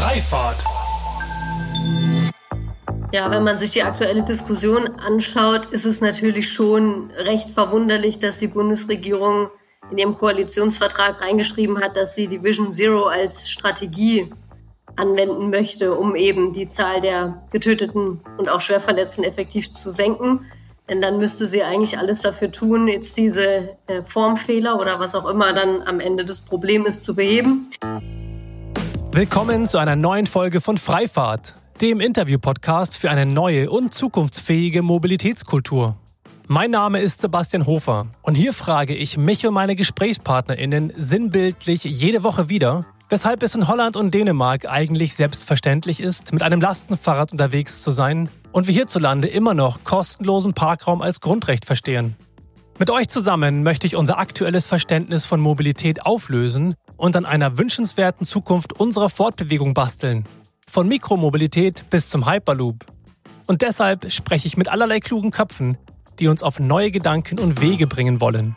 Freifahrt. Ja, wenn man sich die aktuelle Diskussion anschaut, ist es natürlich schon recht verwunderlich, dass die Bundesregierung in ihrem Koalitionsvertrag reingeschrieben hat, dass sie die Vision Zero als Strategie anwenden möchte, um eben die Zahl der Getöteten und auch Schwerverletzten effektiv zu senken. Denn dann müsste sie eigentlich alles dafür tun, jetzt diese äh, Formfehler oder was auch immer dann am Ende des Problems ist, zu beheben. Willkommen zu einer neuen Folge von Freifahrt, dem Interview-Podcast für eine neue und zukunftsfähige Mobilitätskultur. Mein Name ist Sebastian Hofer und hier frage ich mich und meine GesprächspartnerInnen sinnbildlich jede Woche wieder, weshalb es in Holland und Dänemark eigentlich selbstverständlich ist, mit einem Lastenfahrrad unterwegs zu sein und wir hierzulande immer noch kostenlosen Parkraum als Grundrecht verstehen. Mit euch zusammen möchte ich unser aktuelles Verständnis von Mobilität auflösen und an einer wünschenswerten Zukunft unserer Fortbewegung basteln. Von Mikromobilität bis zum Hyperloop. Und deshalb spreche ich mit allerlei klugen Köpfen, die uns auf neue Gedanken und Wege bringen wollen.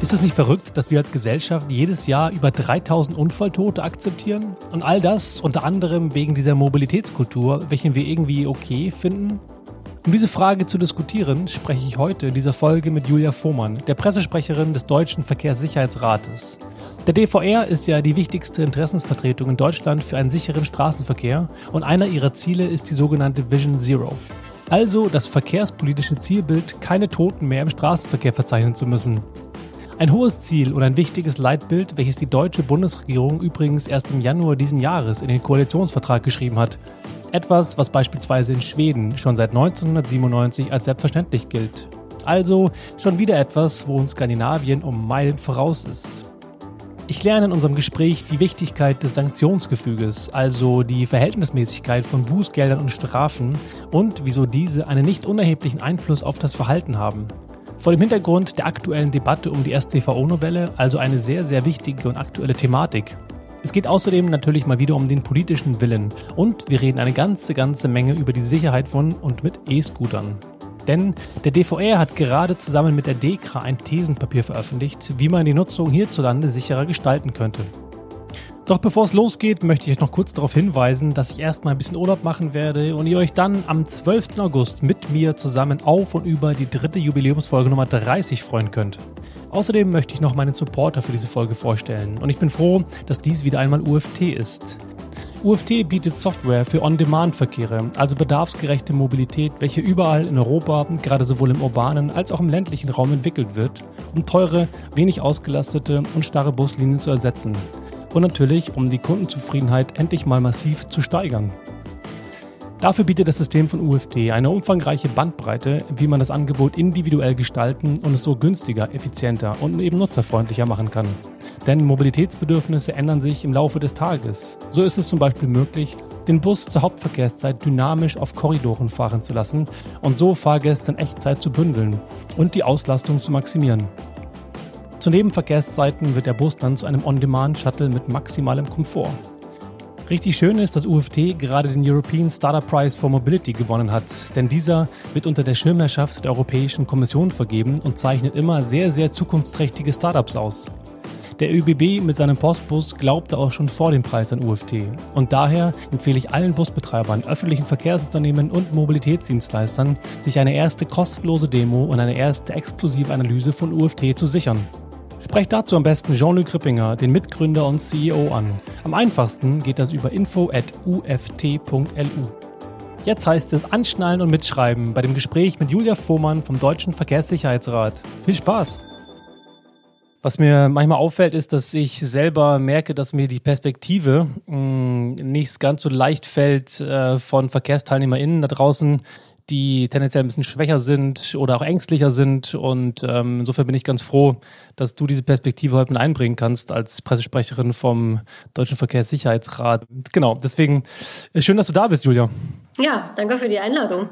Ist es nicht verrückt, dass wir als Gesellschaft jedes Jahr über 3000 Unfalltote akzeptieren? Und all das unter anderem wegen dieser Mobilitätskultur, welchen wir irgendwie okay finden? Um diese Frage zu diskutieren, spreche ich heute in dieser Folge mit Julia Vohmann, der Pressesprecherin des Deutschen Verkehrssicherheitsrates. Der DVR ist ja die wichtigste Interessensvertretung in Deutschland für einen sicheren Straßenverkehr und einer ihrer Ziele ist die sogenannte Vision Zero. Also das verkehrspolitische Zielbild, keine Toten mehr im Straßenverkehr verzeichnen zu müssen. Ein hohes Ziel und ein wichtiges Leitbild, welches die deutsche Bundesregierung übrigens erst im Januar diesen Jahres in den Koalitionsvertrag geschrieben hat. Etwas, was beispielsweise in Schweden schon seit 1997 als selbstverständlich gilt. Also schon wieder etwas, wo uns Skandinavien um Meilen voraus ist. Ich lerne in unserem Gespräch die Wichtigkeit des Sanktionsgefüges, also die Verhältnismäßigkeit von Bußgeldern und Strafen und wieso diese einen nicht unerheblichen Einfluss auf das Verhalten haben. Vor dem Hintergrund der aktuellen Debatte um die StVO-Novelle also eine sehr, sehr wichtige und aktuelle Thematik. Es geht außerdem natürlich mal wieder um den politischen Willen und wir reden eine ganze, ganze Menge über die Sicherheit von und mit E-Scootern. Denn der DVR hat gerade zusammen mit der DEKRA ein Thesenpapier veröffentlicht, wie man die Nutzung hierzulande sicherer gestalten könnte. Doch bevor es losgeht, möchte ich euch noch kurz darauf hinweisen, dass ich erstmal ein bisschen Urlaub machen werde und ihr euch dann am 12. August mit mir zusammen auf und über die dritte Jubiläumsfolge Nummer 30 freuen könnt. Außerdem möchte ich noch meinen Supporter für diese Folge vorstellen und ich bin froh, dass dies wieder einmal UFT ist. UFT bietet Software für On-Demand-Verkehre, also bedarfsgerechte Mobilität, welche überall in Europa, gerade sowohl im urbanen als auch im ländlichen Raum entwickelt wird, um teure, wenig ausgelastete und starre Buslinien zu ersetzen und natürlich, um die Kundenzufriedenheit endlich mal massiv zu steigern. Dafür bietet das System von UFT eine umfangreiche Bandbreite, wie man das Angebot individuell gestalten und es so günstiger, effizienter und eben nutzerfreundlicher machen kann. Denn Mobilitätsbedürfnisse ändern sich im Laufe des Tages. So ist es zum Beispiel möglich, den Bus zur Hauptverkehrszeit dynamisch auf Korridoren fahren zu lassen und so Fahrgäste in Echtzeit zu bündeln und die Auslastung zu maximieren. Zu Nebenverkehrszeiten wird der Bus dann zu einem On-Demand-Shuttle mit maximalem Komfort. Richtig schön ist, dass UFT gerade den European Startup Prize for Mobility gewonnen hat, denn dieser wird unter der Schirmherrschaft der Europäischen Kommission vergeben und zeichnet immer sehr, sehr zukunftsträchtige Startups aus. Der ÖBB mit seinem Postbus glaubte auch schon vor dem Preis an UFT. Und daher empfehle ich allen Busbetreibern, öffentlichen Verkehrsunternehmen und Mobilitätsdienstleistern, sich eine erste kostenlose Demo und eine erste exklusive Analyse von UFT zu sichern. Sprecht dazu am besten Jean-Luc Rippinger, den Mitgründer und CEO, an. Am einfachsten geht das über info.uft.lu. Jetzt heißt es anschnallen und mitschreiben bei dem Gespräch mit Julia Vohmann vom Deutschen Verkehrssicherheitsrat. Viel Spaß! Was mir manchmal auffällt, ist, dass ich selber merke, dass mir die Perspektive mh, mm, nicht ganz so leicht fällt äh, von VerkehrsteilnehmerInnen da draußen, die tendenziell ein bisschen schwächer sind oder auch ängstlicher sind. Und ähm, insofern bin ich ganz froh, dass du diese Perspektive heute mit einbringen kannst als Pressesprecherin vom Deutschen Verkehrssicherheitsrat. Genau, deswegen äh, schön, dass du da bist, Julia. Ja, danke für die Einladung.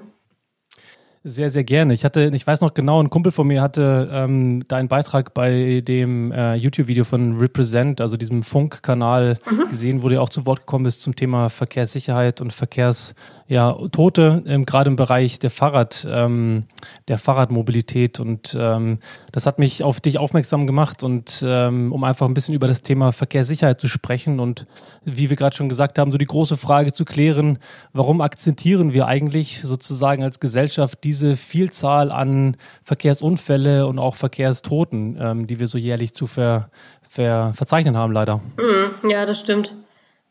Sehr, sehr gerne. Ich hatte, ich weiß noch genau, ein Kumpel von mir hatte ähm, da einen Beitrag bei dem äh, YouTube-Video von Represent, also diesem Funkkanal, mhm. gesehen, wo der auch zu Wort gekommen ist zum Thema Verkehrssicherheit und Verkehrstote, ja, ähm, gerade im Bereich der Fahrrad, ähm, der Fahrradmobilität. Und ähm, das hat mich auf dich aufmerksam gemacht und ähm, um einfach ein bisschen über das Thema Verkehrssicherheit zu sprechen und wie wir gerade schon gesagt haben, so die große Frage zu klären, warum akzeptieren wir eigentlich sozusagen als Gesellschaft die diese Vielzahl an Verkehrsunfälle und auch Verkehrstoten, ähm, die wir so jährlich zu ver, ver, verzeichnen haben, leider. Mm, ja, das stimmt.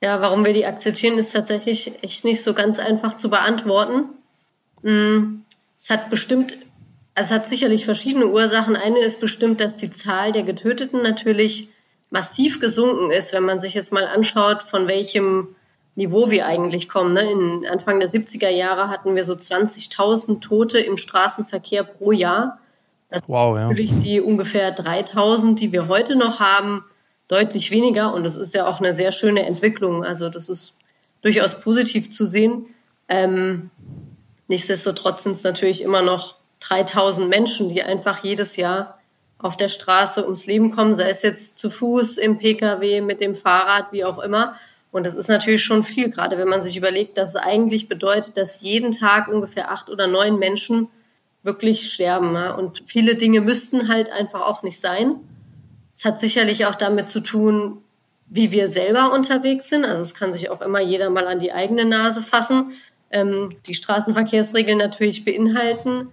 Ja, warum wir die akzeptieren, ist tatsächlich echt nicht so ganz einfach zu beantworten. Mm, es hat bestimmt, es hat sicherlich verschiedene Ursachen. Eine ist bestimmt, dass die Zahl der Getöteten natürlich massiv gesunken ist, wenn man sich jetzt mal anschaut, von welchem Niveau wir eigentlich kommen. Ne? In Anfang der 70er Jahre hatten wir so 20.000 Tote im Straßenverkehr pro Jahr. Das wow, ja. natürlich die ungefähr 3.000, die wir heute noch haben, deutlich weniger. Und das ist ja auch eine sehr schöne Entwicklung. Also das ist durchaus positiv zu sehen. Ähm, nichtsdestotrotz sind es natürlich immer noch 3000 Menschen, die einfach jedes Jahr auf der Straße ums Leben kommen, sei es jetzt zu Fuß, im Pkw, mit dem Fahrrad, wie auch immer. Und das ist natürlich schon viel, gerade wenn man sich überlegt, dass es eigentlich bedeutet, dass jeden Tag ungefähr acht oder neun Menschen wirklich sterben. Und viele Dinge müssten halt einfach auch nicht sein. Es hat sicherlich auch damit zu tun, wie wir selber unterwegs sind. Also es kann sich auch immer jeder mal an die eigene Nase fassen. Ähm, die Straßenverkehrsregeln natürlich beinhalten.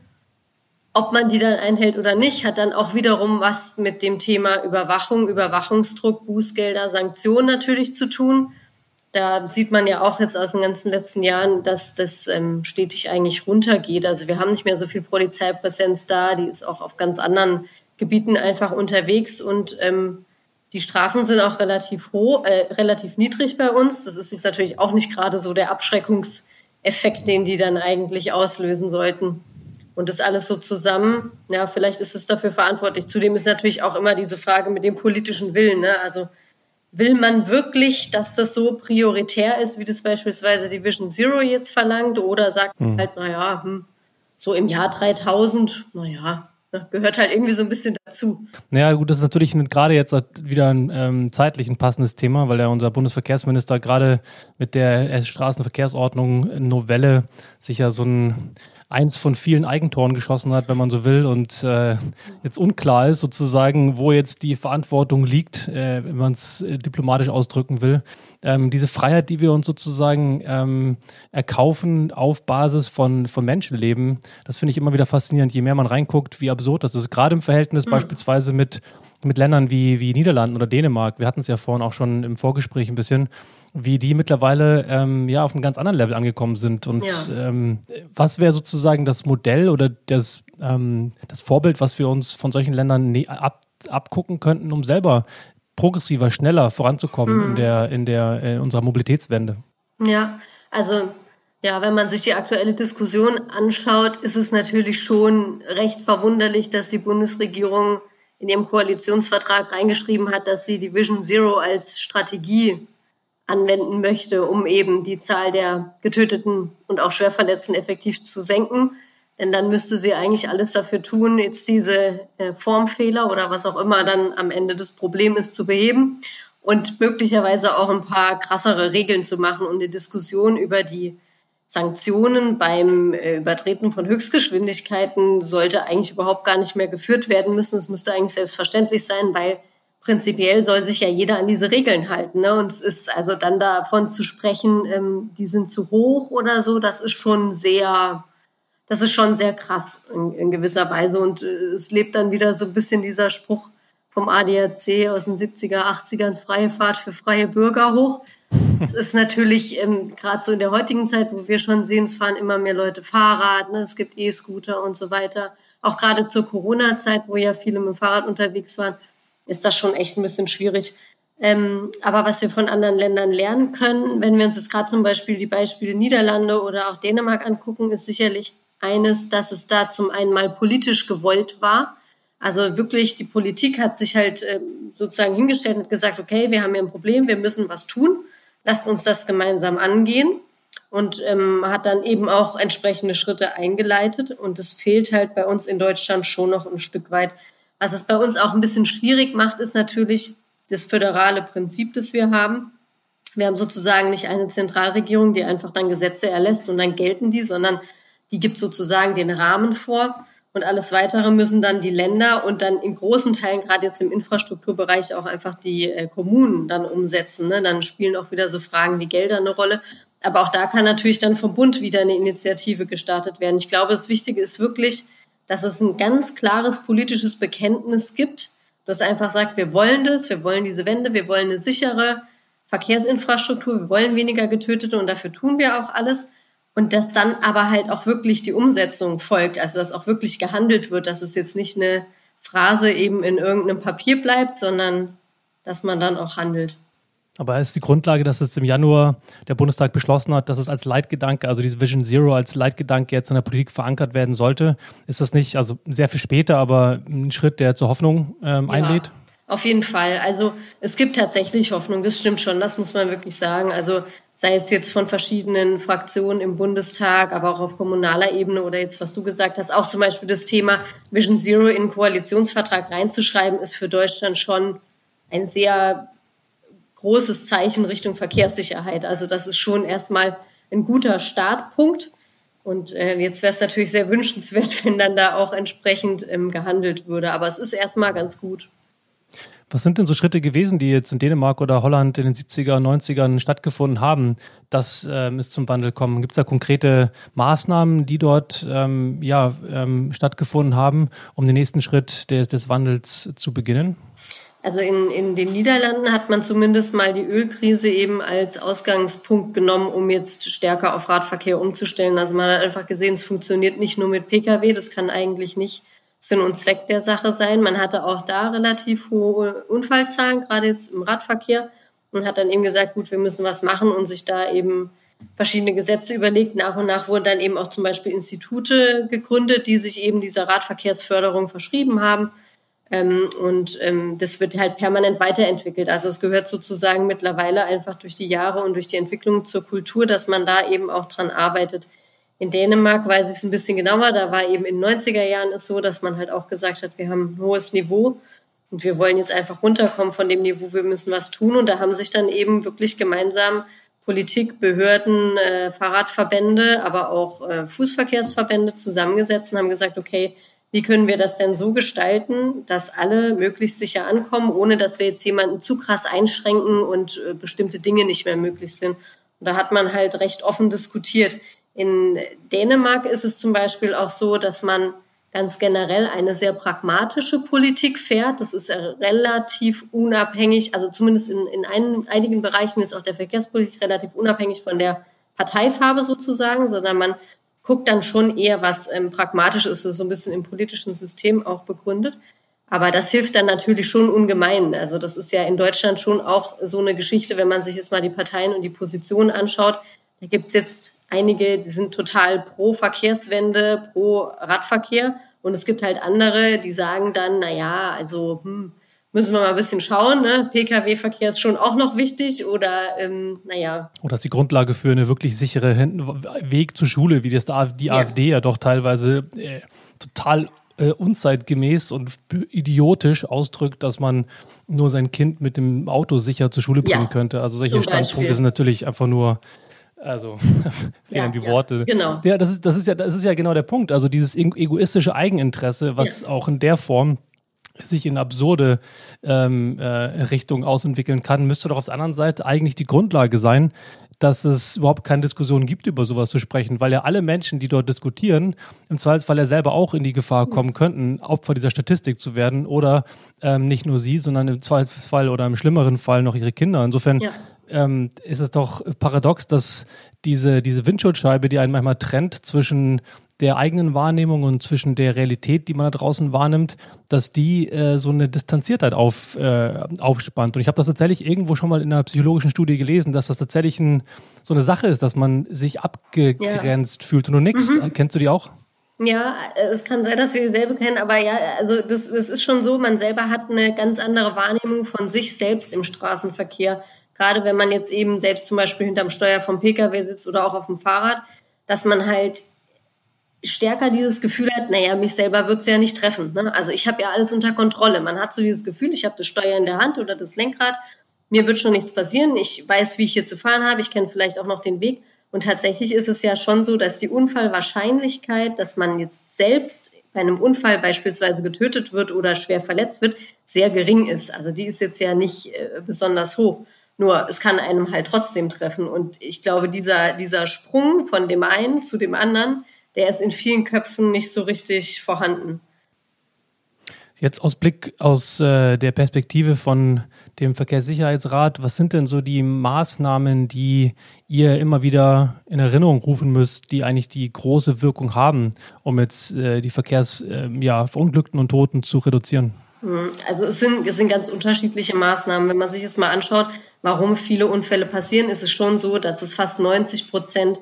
Ob man die dann einhält oder nicht, hat dann auch wiederum was mit dem Thema Überwachung, Überwachungsdruck, Bußgelder, Sanktionen natürlich zu tun da sieht man ja auch jetzt aus den ganzen letzten Jahren, dass das ähm, stetig eigentlich runtergeht. Also wir haben nicht mehr so viel Polizeipräsenz da, die ist auch auf ganz anderen Gebieten einfach unterwegs und ähm, die Strafen sind auch relativ hoch, äh, relativ niedrig bei uns. Das ist jetzt natürlich auch nicht gerade so der Abschreckungseffekt, den die dann eigentlich auslösen sollten. Und das alles so zusammen, ja, vielleicht ist es dafür verantwortlich. Zudem ist natürlich auch immer diese Frage mit dem politischen Willen. Ne? Also Will man wirklich, dass das so prioritär ist, wie das beispielsweise die Vision Zero jetzt verlangt? Oder sagt man mhm. halt, naja, hm, so im Jahr 3000, naja, ne, gehört halt irgendwie so ein bisschen dazu. Naja, gut, das ist natürlich gerade jetzt wieder ein ähm, zeitlich ein passendes Thema, weil ja unser Bundesverkehrsminister gerade mit der Straßenverkehrsordnung Novelle sich ja so ein eins von vielen Eigentoren geschossen hat, wenn man so will, und äh, jetzt unklar ist sozusagen, wo jetzt die Verantwortung liegt, äh, wenn man es äh, diplomatisch ausdrücken will. Ähm, diese Freiheit, die wir uns sozusagen ähm, erkaufen auf Basis von, von Menschenleben, das finde ich immer wieder faszinierend, je mehr man reinguckt, wie absurd das ist. Gerade im Verhältnis mhm. beispielsweise mit, mit Ländern wie, wie Niederlanden oder Dänemark. Wir hatten es ja vorhin auch schon im Vorgespräch ein bisschen wie die mittlerweile ähm, ja auf einem ganz anderen Level angekommen sind. Und ja. ähm, was wäre sozusagen das Modell oder das, ähm, das Vorbild, was wir uns von solchen Ländern ne ab, abgucken könnten, um selber progressiver, schneller voranzukommen mhm. in der in der in unserer Mobilitätswende? Ja, also ja, wenn man sich die aktuelle Diskussion anschaut, ist es natürlich schon recht verwunderlich, dass die Bundesregierung in ihrem Koalitionsvertrag reingeschrieben hat, dass sie die Vision Zero als Strategie anwenden möchte, um eben die Zahl der Getöteten und auch Schwerverletzten effektiv zu senken. Denn dann müsste sie eigentlich alles dafür tun, jetzt diese äh, Formfehler oder was auch immer dann am Ende des Problems zu beheben und möglicherweise auch ein paar krassere Regeln zu machen und eine Diskussion über die Sanktionen beim äh, Übertreten von Höchstgeschwindigkeiten sollte eigentlich überhaupt gar nicht mehr geführt werden müssen. Es müsste eigentlich selbstverständlich sein, weil prinzipiell soll sich ja jeder an diese Regeln halten. Ne? Und es ist also dann davon zu sprechen, ähm, die sind zu hoch oder so, das ist schon sehr, das ist schon sehr krass in, in gewisser Weise. Und äh, es lebt dann wieder so ein bisschen dieser Spruch vom ADAC aus den 70er, 80ern, freie Fahrt für freie Bürger hoch. Es ist natürlich ähm, gerade so in der heutigen Zeit, wo wir schon sehen, es fahren immer mehr Leute Fahrrad, ne? es gibt E-Scooter und so weiter. Auch gerade zur Corona-Zeit, wo ja viele mit dem Fahrrad unterwegs waren, ist das schon echt ein bisschen schwierig. Ähm, aber was wir von anderen Ländern lernen können, wenn wir uns jetzt gerade zum Beispiel die Beispiele Niederlande oder auch Dänemark angucken, ist sicherlich eines, dass es da zum einen mal politisch gewollt war. Also wirklich, die Politik hat sich halt ähm, sozusagen hingestellt und gesagt, okay, wir haben hier ein Problem, wir müssen was tun, lasst uns das gemeinsam angehen. und ähm, hat dann eben auch entsprechende Schritte eingeleitet. Und das fehlt halt bei uns in Deutschland schon noch ein Stück weit. Was es bei uns auch ein bisschen schwierig macht, ist natürlich das föderale Prinzip, das wir haben. Wir haben sozusagen nicht eine Zentralregierung, die einfach dann Gesetze erlässt und dann gelten die, sondern die gibt sozusagen den Rahmen vor. Und alles Weitere müssen dann die Länder und dann in großen Teilen, gerade jetzt im Infrastrukturbereich, auch einfach die äh, Kommunen dann umsetzen. Ne? Dann spielen auch wieder so Fragen wie Gelder eine Rolle. Aber auch da kann natürlich dann vom Bund wieder eine Initiative gestartet werden. Ich glaube, das Wichtige ist wirklich, dass es ein ganz klares politisches Bekenntnis gibt, das einfach sagt, wir wollen das, wir wollen diese Wende, wir wollen eine sichere Verkehrsinfrastruktur, wir wollen weniger Getötete und dafür tun wir auch alles und dass dann aber halt auch wirklich die Umsetzung folgt, also dass auch wirklich gehandelt wird, dass es jetzt nicht eine Phrase eben in irgendeinem Papier bleibt, sondern dass man dann auch handelt. Aber ist die Grundlage, dass jetzt im Januar der Bundestag beschlossen hat, dass es als Leitgedanke, also diese Vision Zero als Leitgedanke jetzt in der Politik verankert werden sollte, ist das nicht, also sehr viel später, aber ein Schritt, der zur Hoffnung ähm, einlädt? Ja. Auf jeden Fall. Also es gibt tatsächlich Hoffnung, das stimmt schon, das muss man wirklich sagen. Also sei es jetzt von verschiedenen Fraktionen im Bundestag, aber auch auf kommunaler Ebene oder jetzt, was du gesagt hast, auch zum Beispiel das Thema Vision Zero in den Koalitionsvertrag reinzuschreiben, ist für Deutschland schon ein sehr großes Zeichen Richtung Verkehrssicherheit. Also das ist schon erstmal ein guter Startpunkt. Und äh, jetzt wäre es natürlich sehr wünschenswert, wenn dann da auch entsprechend ähm, gehandelt würde. Aber es ist erstmal ganz gut. Was sind denn so Schritte gewesen, die jetzt in Dänemark oder Holland in den 70er, 90ern stattgefunden haben, dass ähm, es zum Wandel kommt? Gibt es da konkrete Maßnahmen, die dort ähm, ja, ähm, stattgefunden haben, um den nächsten Schritt des, des Wandels zu beginnen? Also in, in den Niederlanden hat man zumindest mal die Ölkrise eben als Ausgangspunkt genommen, um jetzt stärker auf Radverkehr umzustellen. Also man hat einfach gesehen, es funktioniert nicht nur mit Pkw, das kann eigentlich nicht Sinn und Zweck der Sache sein. Man hatte auch da relativ hohe Unfallzahlen, gerade jetzt im Radverkehr, und hat dann eben gesagt, gut, wir müssen was machen und sich da eben verschiedene Gesetze überlegt. Nach und nach wurden dann eben auch zum Beispiel Institute gegründet, die sich eben dieser Radverkehrsförderung verschrieben haben. Ähm, und ähm, das wird halt permanent weiterentwickelt. Also es gehört sozusagen mittlerweile einfach durch die Jahre und durch die Entwicklung zur Kultur, dass man da eben auch dran arbeitet. In Dänemark weiß ich es ein bisschen genauer. Da war eben in den 90er Jahren es so, dass man halt auch gesagt hat, wir haben ein hohes Niveau und wir wollen jetzt einfach runterkommen von dem Niveau, wir müssen was tun. Und da haben sich dann eben wirklich gemeinsam Politik, Behörden, äh, Fahrradverbände, aber auch äh, Fußverkehrsverbände zusammengesetzt und haben gesagt, okay, wie können wir das denn so gestalten, dass alle möglichst sicher ankommen, ohne dass wir jetzt jemanden zu krass einschränken und äh, bestimmte Dinge nicht mehr möglich sind. Und da hat man halt recht offen diskutiert. In Dänemark ist es zum Beispiel auch so, dass man ganz generell eine sehr pragmatische Politik fährt. Das ist relativ unabhängig, also zumindest in, in ein, einigen Bereichen ist auch der Verkehrspolitik relativ unabhängig von der Parteifarbe sozusagen, sondern man guckt dann schon eher, was ähm, pragmatisch ist, so ein bisschen im politischen System auch begründet. Aber das hilft dann natürlich schon ungemein. Also das ist ja in Deutschland schon auch so eine Geschichte, wenn man sich jetzt mal die Parteien und die Positionen anschaut. Da gibt's jetzt einige, die sind total pro Verkehrswende, pro Radverkehr. Und es gibt halt andere, die sagen dann, na ja, also hm, müssen wir mal ein bisschen schauen. Ne? Pkw-Verkehr ist schon auch noch wichtig oder ähm, naja. Oder ist die Grundlage für eine wirklich sichere Weg zur Schule, wie das die ja. AfD ja doch teilweise äh, total äh, unzeitgemäß und idiotisch ausdrückt, dass man nur sein Kind mit dem Auto sicher zur Schule bringen ja, könnte. Also solche Standpunkte sind natürlich einfach nur also fehlen ja, die Worte. Ja, genau. Ja, das ist, das ist ja, das ist ja genau der Punkt. Also dieses egoistische Eigeninteresse, was ja. auch in der Form sich in absurde ähm, äh, Richtung ausentwickeln kann, müsste doch auf der anderen Seite eigentlich die Grundlage sein, dass es überhaupt keine Diskussion gibt, über sowas zu sprechen, weil ja alle Menschen, die dort diskutieren, im Zweifelsfall ja selber auch in die Gefahr kommen könnten, Opfer dieser Statistik zu werden oder ähm, nicht nur sie, sondern im Zweifelsfall oder im schlimmeren Fall noch ihre Kinder. Insofern ja. ähm, ist es doch paradox, dass diese, diese Windschutzscheibe, die einen manchmal trennt zwischen der eigenen Wahrnehmung und zwischen der Realität, die man da draußen wahrnimmt, dass die äh, so eine Distanziertheit auf, äh, aufspannt. Und ich habe das tatsächlich irgendwo schon mal in einer psychologischen Studie gelesen, dass das tatsächlich ein, so eine Sache ist, dass man sich abgegrenzt ja. fühlt. Und du nix, mhm. kennst du die auch? Ja, es kann sein, dass wir dieselbe kennen, aber ja, also das, das ist schon so, man selber hat eine ganz andere Wahrnehmung von sich selbst im Straßenverkehr gerade wenn man jetzt eben selbst zum Beispiel hinterm Steuer vom Pkw sitzt oder auch auf dem Fahrrad, dass man halt stärker dieses Gefühl hat, naja, mich selber wird es ja nicht treffen. Ne? Also ich habe ja alles unter Kontrolle. Man hat so dieses Gefühl, ich habe das Steuer in der Hand oder das Lenkrad, mir wird schon nichts passieren, ich weiß, wie ich hier zu fahren habe, ich kenne vielleicht auch noch den Weg. Und tatsächlich ist es ja schon so, dass die Unfallwahrscheinlichkeit, dass man jetzt selbst bei einem Unfall beispielsweise getötet wird oder schwer verletzt wird, sehr gering ist. Also die ist jetzt ja nicht äh, besonders hoch. Nur es kann einem halt trotzdem treffen. Und ich glaube, dieser, dieser Sprung von dem einen zu dem anderen, der ist in vielen Köpfen nicht so richtig vorhanden. Jetzt aus Blick aus äh, der Perspektive von dem Verkehrssicherheitsrat, was sind denn so die Maßnahmen, die ihr immer wieder in Erinnerung rufen müsst, die eigentlich die große Wirkung haben, um jetzt äh, die Verkehrsverunglückten äh, ja, und Toten zu reduzieren? Hm, also es sind, es sind ganz unterschiedliche Maßnahmen. Wenn man sich jetzt mal anschaut, warum viele Unfälle passieren, ist es schon so, dass es fast 90 Prozent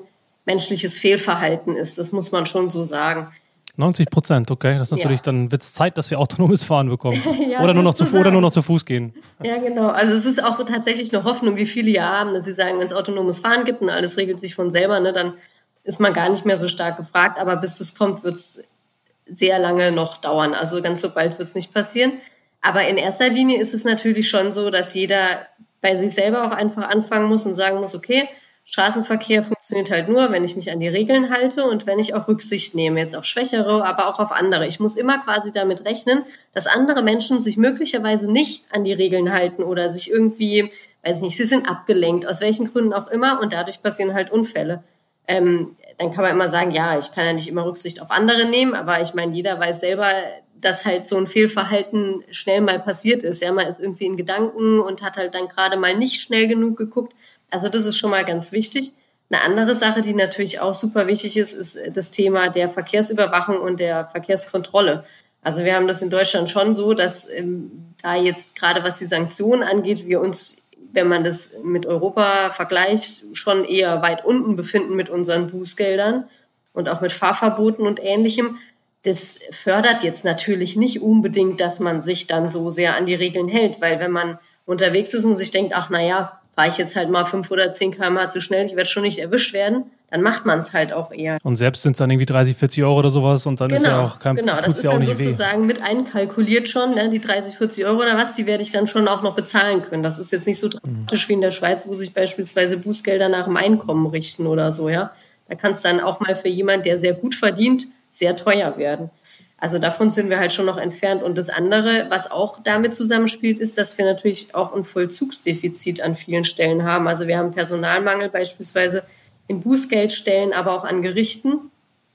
menschliches Fehlverhalten ist. Das muss man schon so sagen. 90 Prozent, okay. Das ist natürlich, ja. dann wird es Zeit, dass wir autonomes Fahren bekommen. ja, oder, nur noch zu, oder nur noch zu Fuß gehen. Ja, genau. Also es ist auch tatsächlich eine Hoffnung, die viele ja haben, dass sie sagen, wenn es autonomes Fahren gibt und alles regelt sich von selber, ne, dann ist man gar nicht mehr so stark gefragt. Aber bis das kommt, wird es sehr lange noch dauern. Also ganz so bald wird es nicht passieren. Aber in erster Linie ist es natürlich schon so, dass jeder bei sich selber auch einfach anfangen muss und sagen muss, okay, Straßenverkehr funktioniert halt nur, wenn ich mich an die Regeln halte und wenn ich auch Rücksicht nehme, jetzt auf Schwächere, aber auch auf andere. Ich muss immer quasi damit rechnen, dass andere Menschen sich möglicherweise nicht an die Regeln halten oder sich irgendwie, weiß ich nicht, sie sind abgelenkt, aus welchen Gründen auch immer und dadurch passieren halt Unfälle. Ähm, dann kann man immer sagen, ja, ich kann ja nicht immer Rücksicht auf andere nehmen, aber ich meine, jeder weiß selber, dass halt so ein Fehlverhalten schnell mal passiert ist. Ja, man ist irgendwie in Gedanken und hat halt dann gerade mal nicht schnell genug geguckt also das ist schon mal ganz wichtig. Eine andere Sache, die natürlich auch super wichtig ist, ist das Thema der Verkehrsüberwachung und der Verkehrskontrolle. Also wir haben das in Deutschland schon so, dass ähm, da jetzt gerade was die Sanktionen angeht, wir uns, wenn man das mit Europa vergleicht, schon eher weit unten befinden mit unseren Bußgeldern und auch mit Fahrverboten und ähnlichem. Das fördert jetzt natürlich nicht unbedingt, dass man sich dann so sehr an die Regeln hält, weil wenn man unterwegs ist und sich denkt, ach na fahre ich jetzt halt mal fünf oder zehn km zu schnell, ich werde schon nicht erwischt werden, dann macht man es halt auch eher. Und selbst sind es dann irgendwie 30, 40 Euro oder sowas und dann genau, ist ja auch kein Genau, das ist ja dann sozusagen weh. mit einkalkuliert schon, ne, die 30, 40 Euro oder was, die werde ich dann schon auch noch bezahlen können. Das ist jetzt nicht so dramatisch mhm. wie in der Schweiz, wo sich beispielsweise Bußgelder nach dem Einkommen richten oder so, ja. Da kann es dann auch mal für jemand, der sehr gut verdient, sehr teuer werden. Also davon sind wir halt schon noch entfernt. Und das andere, was auch damit zusammenspielt, ist, dass wir natürlich auch ein Vollzugsdefizit an vielen Stellen haben. Also wir haben Personalmangel beispielsweise in Bußgeldstellen, aber auch an Gerichten.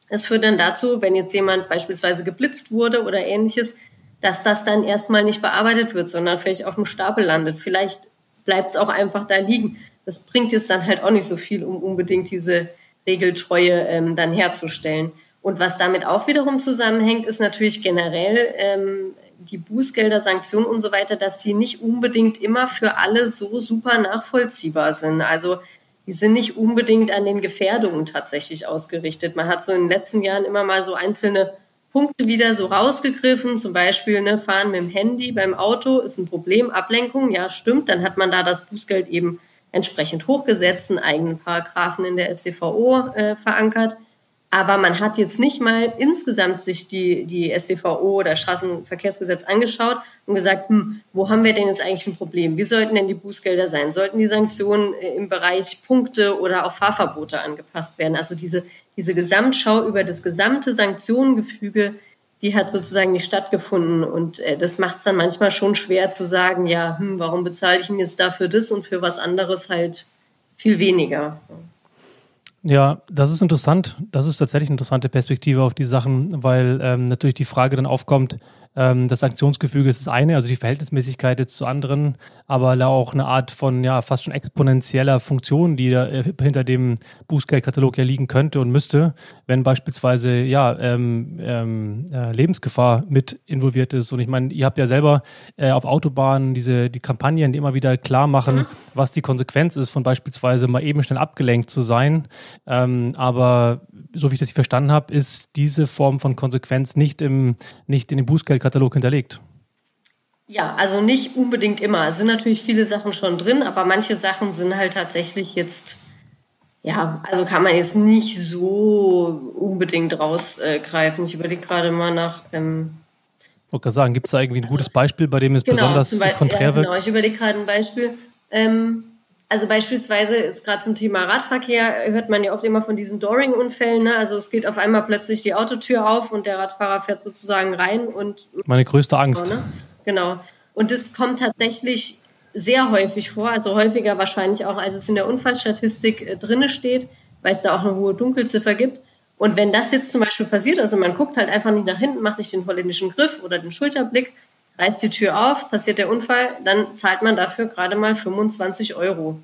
Es führt dann dazu, wenn jetzt jemand beispielsweise geblitzt wurde oder ähnliches, dass das dann erstmal nicht bearbeitet wird, sondern vielleicht auf dem Stapel landet. Vielleicht bleibt es auch einfach da liegen. Das bringt jetzt dann halt auch nicht so viel, um unbedingt diese Regeltreue ähm, dann herzustellen. Und was damit auch wiederum zusammenhängt, ist natürlich generell ähm, die Bußgelder, Sanktionen und so weiter, dass sie nicht unbedingt immer für alle so super nachvollziehbar sind. Also die sind nicht unbedingt an den Gefährdungen tatsächlich ausgerichtet. Man hat so in den letzten Jahren immer mal so einzelne Punkte wieder so rausgegriffen, zum Beispiel ne, fahren mit dem Handy beim Auto ist ein Problem, Ablenkung, ja stimmt, dann hat man da das Bußgeld eben entsprechend hochgesetzt, einen eigenen Paragraphen in der StVO äh, verankert. Aber man hat jetzt nicht mal insgesamt sich die, die SDVO oder Straßenverkehrsgesetz angeschaut und gesagt, hm, wo haben wir denn jetzt eigentlich ein Problem? Wie sollten denn die Bußgelder sein? Sollten die Sanktionen äh, im Bereich Punkte oder auch Fahrverbote angepasst werden? Also diese, diese Gesamtschau über das gesamte Sanktionengefüge, die hat sozusagen nicht stattgefunden. Und äh, das macht es dann manchmal schon schwer zu sagen, ja, hm, warum bezahle ich ihn jetzt dafür das und für was anderes halt viel weniger? Ja, das ist interessant. Das ist tatsächlich eine interessante Perspektive auf die Sachen, weil ähm, natürlich die Frage dann aufkommt, ähm, das Sanktionsgefüge ist das eine, also die Verhältnismäßigkeit jetzt zu anderen, aber auch eine Art von ja fast schon exponentieller Funktion, die da äh, hinter dem Bußgeldkatalog ja liegen könnte und müsste, wenn beispielsweise ja ähm, ähm, äh, Lebensgefahr mit involviert ist. Und ich meine, ihr habt ja selber äh, auf Autobahnen diese die Kampagnen, die immer wieder klar machen, mhm. was die Konsequenz ist von beispielsweise mal eben schnell abgelenkt zu sein. Ähm, aber so wie ich das verstanden habe, ist diese Form von Konsequenz nicht im nicht in dem Bußgeld Katalog hinterlegt. Ja, also nicht unbedingt immer. Es sind natürlich viele Sachen schon drin, aber manche Sachen sind halt tatsächlich jetzt, ja, also kann man jetzt nicht so unbedingt rausgreifen. ich überlege gerade mal nach. Ähm, ich wollte gerade sagen, gibt es da irgendwie ein gutes Beispiel, bei dem es genau, besonders konträr ja, wird? Genau, ich überlege gerade ein Beispiel. Ähm, also beispielsweise ist gerade zum Thema Radverkehr, hört man ja oft immer von diesen Doring-Unfällen. Ne? Also es geht auf einmal plötzlich die Autotür auf und der Radfahrer fährt sozusagen rein und... Meine größte Angst. ne? Genau. Und das kommt tatsächlich sehr häufig vor, also häufiger wahrscheinlich auch, als es in der Unfallstatistik äh, drinne steht, weil es da auch eine hohe Dunkelziffer gibt. Und wenn das jetzt zum Beispiel passiert, also man guckt halt einfach nicht nach hinten, macht nicht den holländischen Griff oder den Schulterblick, reißt die Tür auf, passiert der Unfall, dann zahlt man dafür gerade mal 25 Euro.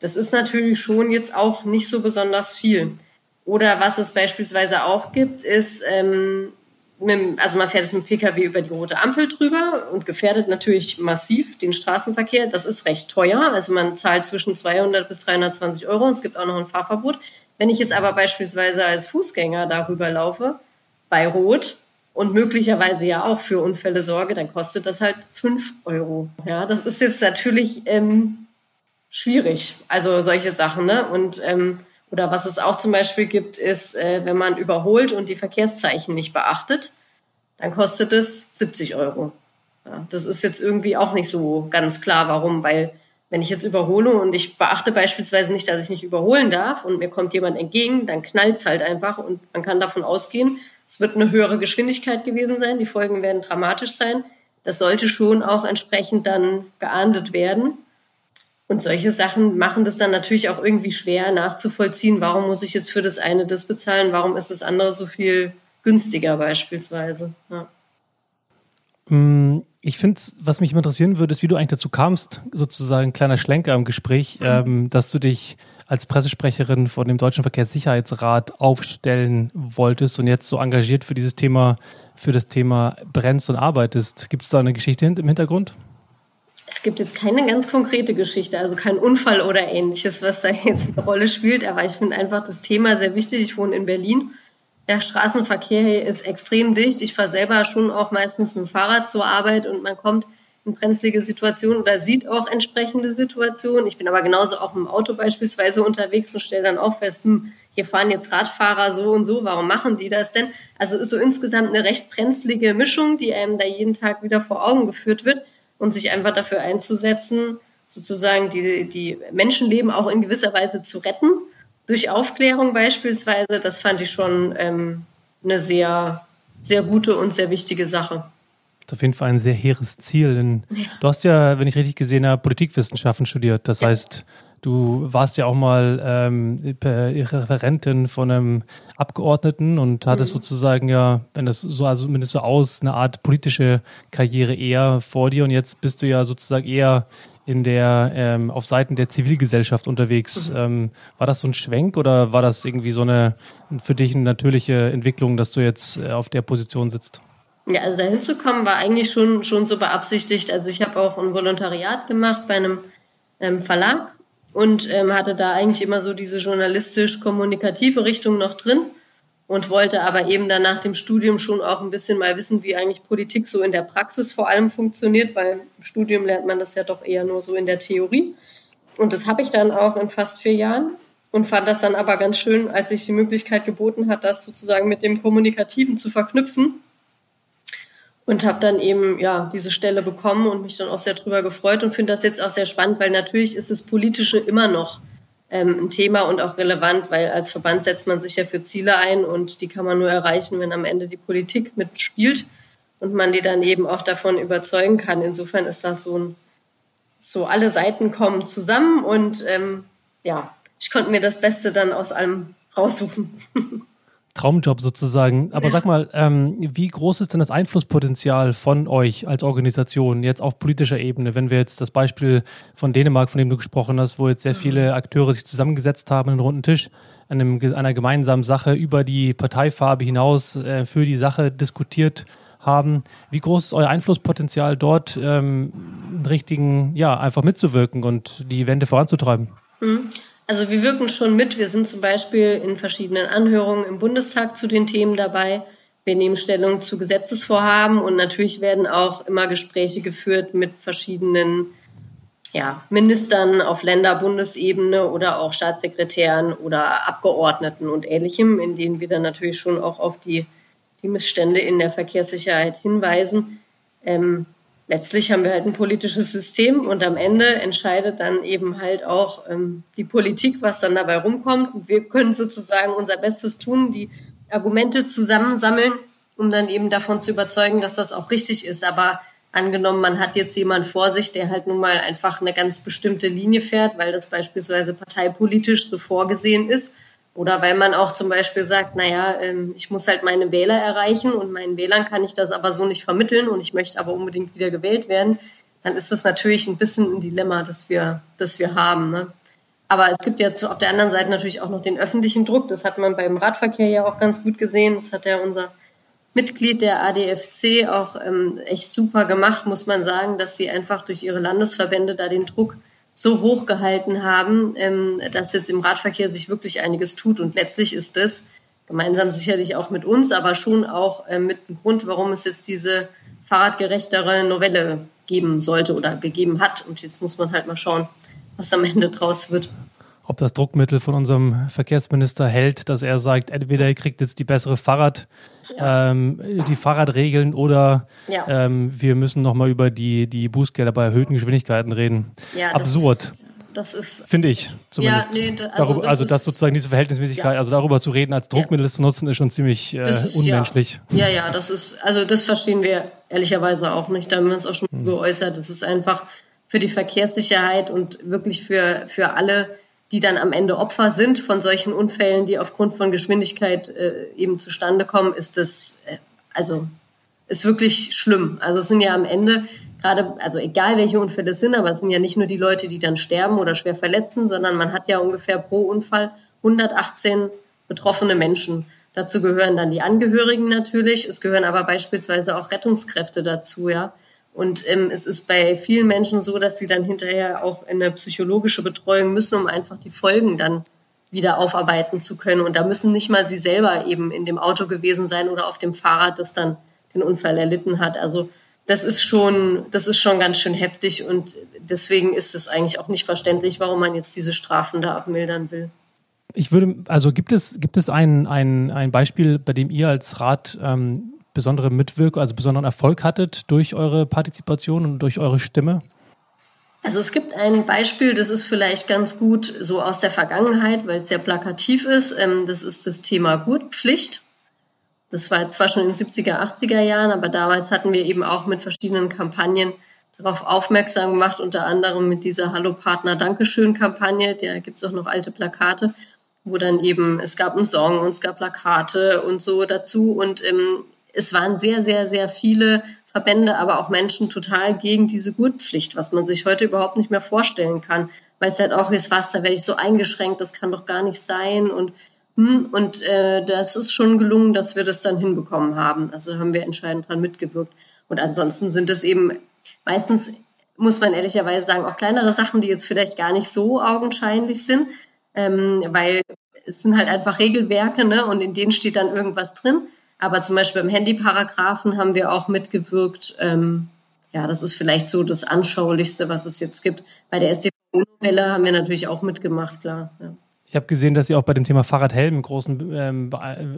Das ist natürlich schon jetzt auch nicht so besonders viel. Oder was es beispielsweise auch gibt, ist, ähm, mit, also man fährt jetzt mit Pkw über die rote Ampel drüber und gefährdet natürlich massiv den Straßenverkehr. Das ist recht teuer. Also man zahlt zwischen 200 bis 320 Euro und es gibt auch noch ein Fahrverbot. Wenn ich jetzt aber beispielsweise als Fußgänger darüber laufe, bei Rot, und möglicherweise ja auch für Unfälle sorge, dann kostet das halt fünf Euro. Ja, das ist jetzt natürlich ähm, schwierig, also solche Sachen, ne? Und ähm, oder was es auch zum Beispiel gibt, ist, äh, wenn man überholt und die Verkehrszeichen nicht beachtet, dann kostet es 70 Euro. Ja, das ist jetzt irgendwie auch nicht so ganz klar, warum, weil wenn ich jetzt überhole und ich beachte beispielsweise nicht, dass ich nicht überholen darf und mir kommt jemand entgegen, dann knallt's halt einfach und man kann davon ausgehen, es wird eine höhere Geschwindigkeit gewesen sein, die Folgen werden dramatisch sein. Das sollte schon auch entsprechend dann geahndet werden. Und solche Sachen machen das dann natürlich auch irgendwie schwer nachzuvollziehen. Warum muss ich jetzt für das eine das bezahlen? Warum ist das andere so viel günstiger beispielsweise? Ja. Mm, ich finde, was mich interessieren würde, ist, wie du eigentlich dazu kamst, sozusagen ein kleiner Schlenker im Gespräch, mhm. ähm, dass du dich als Pressesprecherin von dem Deutschen Verkehrssicherheitsrat aufstellen wolltest und jetzt so engagiert für dieses Thema, für das Thema brennst und arbeitest. Gibt es da eine Geschichte im Hintergrund? Es gibt jetzt keine ganz konkrete Geschichte, also kein Unfall oder ähnliches, was da jetzt eine Rolle spielt, aber ich finde einfach das Thema sehr wichtig. Ich wohne in Berlin der Straßenverkehr hier ist extrem dicht. Ich fahre selber schon auch meistens mit dem Fahrrad zur Arbeit und man kommt in brenzlige Situationen oder sieht auch entsprechende Situationen. Ich bin aber genauso auch dem Auto beispielsweise unterwegs und stelle dann auch fest, hm, hier fahren jetzt Radfahrer so und so, warum machen die das denn? Also ist so insgesamt eine recht brenzlige Mischung, die einem da jeden Tag wieder vor Augen geführt wird und sich einfach dafür einzusetzen, sozusagen die, die Menschenleben auch in gewisser Weise zu retten durch Aufklärung beispielsweise, das fand ich schon ähm, eine sehr, sehr gute und sehr wichtige Sache. Ist auf jeden Fall ein sehr hehres Ziel. Denn ja. Du hast ja, wenn ich richtig gesehen habe, Politikwissenschaften studiert. Das ja. heißt, du warst ja auch mal ähm, Referentin von einem Abgeordneten und hattest mhm. sozusagen ja, wenn das so, also zumindest so aus, eine Art politische Karriere eher vor dir und jetzt bist du ja sozusagen eher in der, ähm, auf Seiten der Zivilgesellschaft unterwegs. Mhm. Ähm, war das so ein Schwenk oder war das irgendwie so eine für dich eine natürliche Entwicklung, dass du jetzt äh, auf der Position sitzt? Ja, also dahin zu kommen war eigentlich schon, schon so beabsichtigt. Also ich habe auch ein Volontariat gemacht bei einem ähm, Verlag und ähm, hatte da eigentlich immer so diese journalistisch-kommunikative Richtung noch drin und wollte aber eben dann nach dem Studium schon auch ein bisschen mal wissen, wie eigentlich Politik so in der Praxis vor allem funktioniert, weil im Studium lernt man das ja doch eher nur so in der Theorie. Und das habe ich dann auch in fast vier Jahren und fand das dann aber ganz schön, als sich die Möglichkeit geboten hat, das sozusagen mit dem Kommunikativen zu verknüpfen. Und habe dann eben ja diese Stelle bekommen und mich dann auch sehr drüber gefreut und finde das jetzt auch sehr spannend, weil natürlich ist das Politische immer noch ähm, ein Thema und auch relevant, weil als Verband setzt man sich ja für Ziele ein und die kann man nur erreichen, wenn am Ende die Politik mitspielt und man die dann eben auch davon überzeugen kann. Insofern ist das so ein, so alle Seiten kommen zusammen und ähm, ja, ich konnte mir das Beste dann aus allem raussuchen. Traumjob sozusagen. Aber ja. sag mal, ähm, wie groß ist denn das Einflusspotenzial von euch als Organisation jetzt auf politischer Ebene, wenn wir jetzt das Beispiel von Dänemark, von dem du gesprochen hast, wo jetzt sehr viele Akteure sich zusammengesetzt haben an einem runden Tisch, an einem, einer gemeinsamen Sache über die Parteifarbe hinaus äh, für die Sache diskutiert haben. Wie groß ist euer Einflusspotenzial dort, ähm, richtigen, ja, einfach mitzuwirken und die Wende voranzutreiben? Mhm. Also wir wirken schon mit. Wir sind zum Beispiel in verschiedenen Anhörungen im Bundestag zu den Themen dabei. Wir nehmen Stellung zu Gesetzesvorhaben und natürlich werden auch immer Gespräche geführt mit verschiedenen ja, Ministern auf Länder-, Bundesebene oder auch Staatssekretären oder Abgeordneten und Ähnlichem, in denen wir dann natürlich schon auch auf die, die Missstände in der Verkehrssicherheit hinweisen. Ähm, letztlich haben wir halt ein politisches System und am Ende entscheidet dann eben halt auch ähm, die Politik, was dann dabei rumkommt. Und wir können sozusagen unser Bestes tun, die Argumente zusammensammeln, um dann eben davon zu überzeugen, dass das auch richtig ist. Aber angenommen, man hat jetzt jemand vor sich, der halt nun mal einfach eine ganz bestimmte Linie fährt, weil das beispielsweise parteipolitisch so vorgesehen ist. Oder weil man auch zum Beispiel sagt, naja, ähm, ich muss halt meine Wähler erreichen und meinen Wählern kann ich das aber so nicht vermitteln und ich möchte aber unbedingt wieder gewählt werden, dann ist das natürlich ein bisschen ein Dilemma, das wir, das wir haben. Ne? Aber es gibt ja auf der anderen Seite natürlich auch noch den öffentlichen Druck. Das hat man beim Radverkehr ja auch ganz gut gesehen. Das hat ja unser Mitglied der ADFC auch ähm, echt super gemacht, muss man sagen, dass sie einfach durch ihre Landesverbände da den Druck so hoch gehalten haben, ähm, dass jetzt im Radverkehr sich wirklich einiges tut. Und letztlich ist das gemeinsam sicherlich auch mit uns, aber schon auch äh, mit dem Grund, warum es jetzt diese fahrradgerechtere Novelle geben sollte oder gegeben hat. Und jetzt muss man halt mal schauen, was am Ende draus wird ob das Druckmittel von unserem Verkehrsminister hält, dass er sagt, entweder ihr kriegt jetzt die bessere Fahrrad, ja. ähm, die Fahrradregeln oder ja. ähm, wir müssen nochmal über die, die Bußgelder bei erhöhten Geschwindigkeiten reden. Ja, Absurd. Das ist, finde ich zumindest. Ja, nee, also, darüber, das also das sozusagen diese Verhältnismäßigkeit, also darüber zu reden, als Druckmittel zu nutzen, ist schon ziemlich äh, ist, unmenschlich. Ja. ja, ja, das ist, also das verstehen wir ehrlicherweise auch nicht. Da haben wir uns auch schon hm. geäußert. Das ist einfach für die Verkehrssicherheit und wirklich für, für alle die dann am Ende Opfer sind von solchen Unfällen, die aufgrund von Geschwindigkeit äh, eben zustande kommen, ist das äh, also ist wirklich schlimm. Also es sind ja am Ende gerade, also egal welche Unfälle es sind, aber es sind ja nicht nur die Leute, die dann sterben oder schwer verletzen, sondern man hat ja ungefähr pro Unfall 118 betroffene Menschen. Dazu gehören dann die Angehörigen natürlich. Es gehören aber beispielsweise auch Rettungskräfte dazu, ja. Und ähm, es ist bei vielen Menschen so, dass sie dann hinterher auch in eine psychologische Betreuung müssen, um einfach die Folgen dann wieder aufarbeiten zu können. Und da müssen nicht mal sie selber eben in dem Auto gewesen sein oder auf dem Fahrrad, das dann den Unfall erlitten hat. Also das ist schon, das ist schon ganz schön heftig und deswegen ist es eigentlich auch nicht verständlich, warum man jetzt diese Strafen da abmildern will. Ich würde, also gibt es, gibt es ein, ein, ein Beispiel, bei dem ihr als Rat ähm, besondere Mitwirkung, also besonderen Erfolg hattet durch eure Partizipation und durch eure Stimme? Also es gibt ein Beispiel, das ist vielleicht ganz gut so aus der Vergangenheit, weil es sehr plakativ ist. Ähm, das ist das Thema Gurtpflicht. Das war zwar schon in den 70er, 80er Jahren, aber damals hatten wir eben auch mit verschiedenen Kampagnen darauf aufmerksam gemacht, unter anderem mit dieser Hallo Partner Dankeschön-Kampagne. Da gibt es auch noch alte Plakate, wo dann eben, es gab einen Song und es gab Plakate und so dazu. Und ähm, es waren sehr, sehr, sehr viele Verbände, aber auch Menschen total gegen diese Gurtpflicht, was man sich heute überhaupt nicht mehr vorstellen kann. Weil es halt auch ist, was, da werde ich so eingeschränkt, das kann doch gar nicht sein. Und, hm, und äh, das ist schon gelungen, dass wir das dann hinbekommen haben. Also haben wir entscheidend dran mitgewirkt. Und ansonsten sind es eben meistens, muss man ehrlicherweise sagen, auch kleinere Sachen, die jetzt vielleicht gar nicht so augenscheinlich sind, ähm, weil es sind halt einfach Regelwerke, ne? Und in denen steht dann irgendwas drin. Aber zum Beispiel im Handyparagraphen haben wir auch mitgewirkt. Ähm, ja, das ist vielleicht so das Anschaulichste, was es jetzt gibt. Bei der SDV-Novelle haben wir natürlich auch mitgemacht, klar. Ja. Ich habe gesehen, dass ihr auch bei dem Thema Fahrradhelm großen ähm,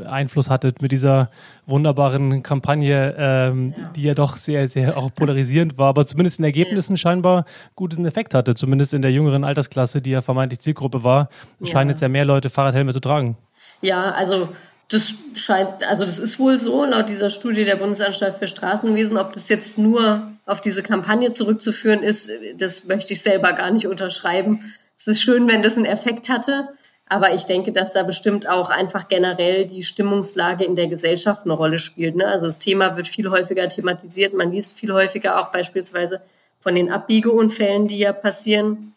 Einfluss hattet mit dieser wunderbaren Kampagne, ähm, ja. die ja doch sehr, sehr auch polarisierend war, aber zumindest in Ergebnissen ja. scheinbar guten Effekt hatte, zumindest in der jüngeren Altersklasse, die ja vermeintlich Zielgruppe war, scheinen jetzt ja mehr Leute Fahrradhelme zu tragen. Ja, also das scheint, also das ist wohl so, laut dieser Studie der Bundesanstalt für Straßenwesen. Ob das jetzt nur auf diese Kampagne zurückzuführen ist, das möchte ich selber gar nicht unterschreiben. Es ist schön, wenn das einen Effekt hatte. Aber ich denke, dass da bestimmt auch einfach generell die Stimmungslage in der Gesellschaft eine Rolle spielt. Ne? Also das Thema wird viel häufiger thematisiert. Man liest viel häufiger auch beispielsweise von den Abbiegeunfällen, die ja passieren.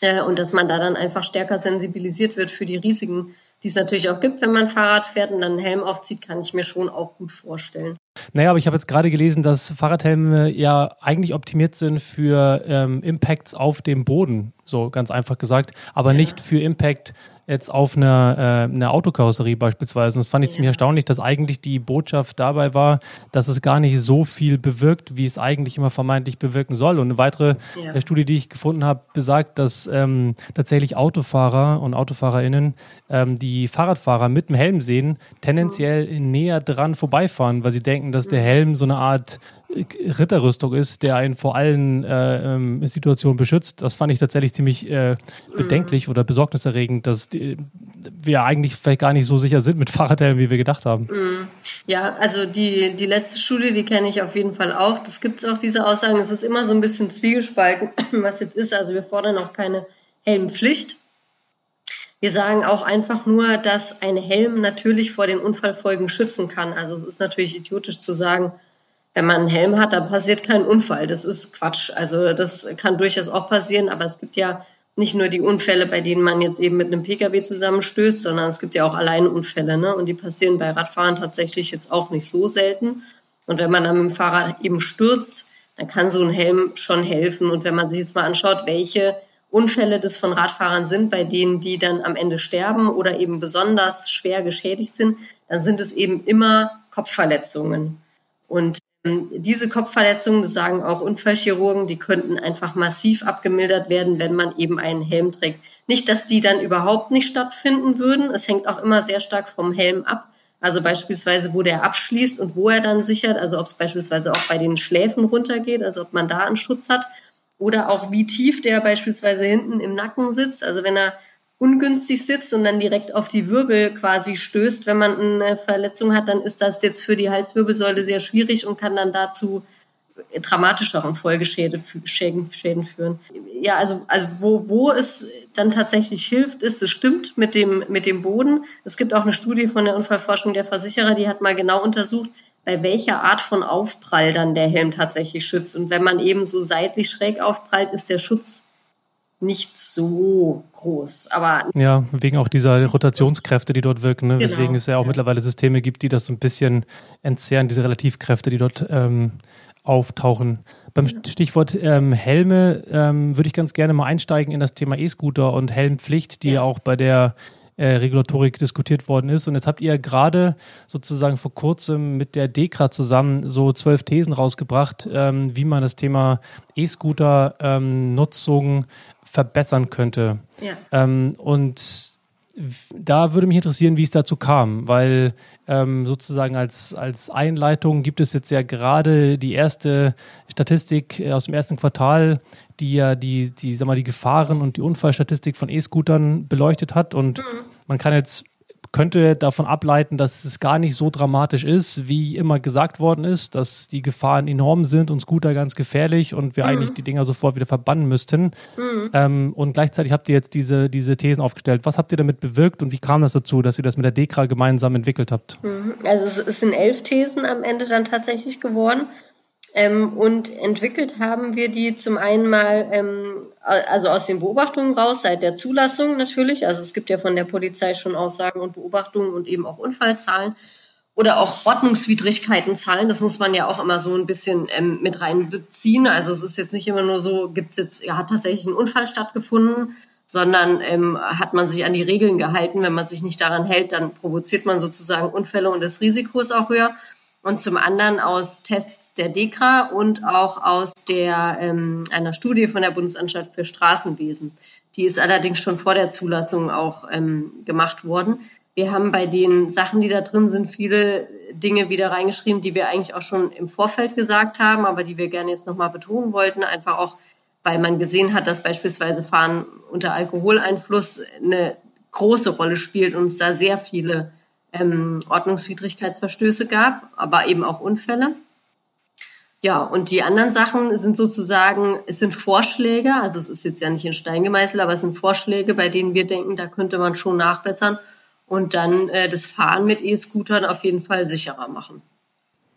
Äh, und dass man da dann einfach stärker sensibilisiert wird für die Risiken, die es natürlich auch gibt, wenn man Fahrrad fährt und dann einen Helm aufzieht, kann ich mir schon auch gut vorstellen. Naja, aber ich habe jetzt gerade gelesen, dass Fahrradhelme ja eigentlich optimiert sind für ähm, Impacts auf dem Boden, so ganz einfach gesagt, aber ja. nicht für Impact jetzt auf eine, äh, eine Autokarosserie beispielsweise. Und das fand ich ja. ziemlich erstaunlich, dass eigentlich die Botschaft dabei war, dass es gar nicht so viel bewirkt, wie es eigentlich immer vermeintlich bewirken soll. Und eine weitere ja. Äh, Studie, die ich gefunden habe, besagt, dass ähm, tatsächlich Autofahrer und AutofahrerInnen ähm, die Fahrradfahrer mit dem Helm sehen, tendenziell mhm. näher dran vorbeifahren, weil sie denken, dass der mhm. Helm so eine Art Ritterrüstung ist, der einen vor allen äh, ähm, Situationen beschützt. Das fand ich tatsächlich ziemlich äh, bedenklich mm. oder besorgniserregend, dass die, wir eigentlich vielleicht gar nicht so sicher sind mit Fahrradhelmen, wie wir gedacht haben. Mm. Ja, also die, die letzte Studie, die kenne ich auf jeden Fall auch. Das gibt es auch, diese Aussagen. Es ist immer so ein bisschen zwiegespalten, was jetzt ist. Also wir fordern auch keine Helmpflicht. Wir sagen auch einfach nur, dass ein Helm natürlich vor den Unfallfolgen schützen kann. Also es ist natürlich idiotisch zu sagen, wenn man einen Helm hat, dann passiert kein Unfall. Das ist Quatsch. Also das kann durchaus auch passieren, aber es gibt ja nicht nur die Unfälle, bei denen man jetzt eben mit einem Pkw zusammenstößt, sondern es gibt ja auch Alleinunfälle. Ne? Und die passieren bei Radfahren tatsächlich jetzt auch nicht so selten. Und wenn man dann mit dem Fahrrad eben stürzt, dann kann so ein Helm schon helfen. Und wenn man sich jetzt mal anschaut, welche Unfälle das von Radfahrern sind, bei denen die dann am Ende sterben oder eben besonders schwer geschädigt sind, dann sind es eben immer Kopfverletzungen. Und diese Kopfverletzungen, das sagen auch Unfallchirurgen, die könnten einfach massiv abgemildert werden, wenn man eben einen Helm trägt. Nicht, dass die dann überhaupt nicht stattfinden würden. Es hängt auch immer sehr stark vom Helm ab. Also beispielsweise, wo der abschließt und wo er dann sichert. Also ob es beispielsweise auch bei den Schläfen runtergeht, also ob man da einen Schutz hat. Oder auch wie tief der beispielsweise hinten im Nacken sitzt. Also wenn er ungünstig sitzt und dann direkt auf die Wirbel quasi stößt, wenn man eine Verletzung hat, dann ist das jetzt für die Halswirbelsäule sehr schwierig und kann dann dazu dramatischeren Folgeschäden Schäden führen. Ja, also, also wo, wo es dann tatsächlich hilft, ist, es stimmt mit dem, mit dem Boden. Es gibt auch eine Studie von der Unfallforschung der Versicherer, die hat mal genau untersucht, bei welcher Art von Aufprall dann der Helm tatsächlich schützt. Und wenn man eben so seitlich schräg aufprallt, ist der Schutz nicht so groß. Aber ja, wegen auch dieser Rotationskräfte, die dort wirken. Ne? Genau. Weswegen es ja auch ja. mittlerweile Systeme gibt, die das so ein bisschen entzerren, diese Relativkräfte, die dort ähm, auftauchen. Beim Stichwort ähm, Helme ähm, würde ich ganz gerne mal einsteigen in das Thema E-Scooter und Helmpflicht, die ja auch bei der äh, Regulatorik diskutiert worden ist. Und jetzt habt ihr gerade sozusagen vor kurzem mit der DEKRA zusammen so zwölf Thesen rausgebracht, ähm, wie man das Thema E-Scooter-Nutzung ähm, verbessern könnte. Ja. Ähm, und da würde mich interessieren, wie es dazu kam, weil ähm, sozusagen als, als Einleitung gibt es jetzt ja gerade die erste Statistik aus dem ersten Quartal, die ja die, die, sag mal, die Gefahren und die Unfallstatistik von E-Scootern beleuchtet hat. Und mhm. Man kann jetzt könnte davon ableiten, dass es gar nicht so dramatisch ist, wie immer gesagt worden ist, dass die Gefahren enorm sind und Scooter ganz gefährlich und wir mhm. eigentlich die Dinger sofort wieder verbannen müssten. Mhm. Ähm, und gleichzeitig habt ihr jetzt diese, diese Thesen aufgestellt. Was habt ihr damit bewirkt und wie kam das dazu, dass ihr das mit der DEKRA gemeinsam entwickelt habt? Mhm. Also es sind elf Thesen am Ende dann tatsächlich geworden. Ähm, und entwickelt haben wir die zum einen mal, ähm, also aus den Beobachtungen raus, seit der Zulassung natürlich. Also es gibt ja von der Polizei schon Aussagen und Beobachtungen und eben auch Unfallzahlen oder auch Ordnungswidrigkeitenzahlen. Das muss man ja auch immer so ein bisschen ähm, mit reinbeziehen. Also es ist jetzt nicht immer nur so, gibt's jetzt, ja, hat tatsächlich ein Unfall stattgefunden, sondern ähm, hat man sich an die Regeln gehalten. Wenn man sich nicht daran hält, dann provoziert man sozusagen Unfälle und das Risiko ist auch höher und zum anderen aus Tests der DEKRA und auch aus der, ähm, einer Studie von der Bundesanstalt für Straßenwesen. Die ist allerdings schon vor der Zulassung auch ähm, gemacht worden. Wir haben bei den Sachen, die da drin sind, viele Dinge wieder reingeschrieben, die wir eigentlich auch schon im Vorfeld gesagt haben, aber die wir gerne jetzt nochmal betonen wollten, einfach auch, weil man gesehen hat, dass beispielsweise Fahren unter Alkoholeinfluss eine große Rolle spielt und es da sehr viele ähm, Ordnungswidrigkeitsverstöße gab, aber eben auch Unfälle. Ja, und die anderen Sachen sind sozusagen, es sind Vorschläge, also es ist jetzt ja nicht in Stein gemeißelt, aber es sind Vorschläge, bei denen wir denken, da könnte man schon nachbessern und dann äh, das Fahren mit E-Scootern auf jeden Fall sicherer machen.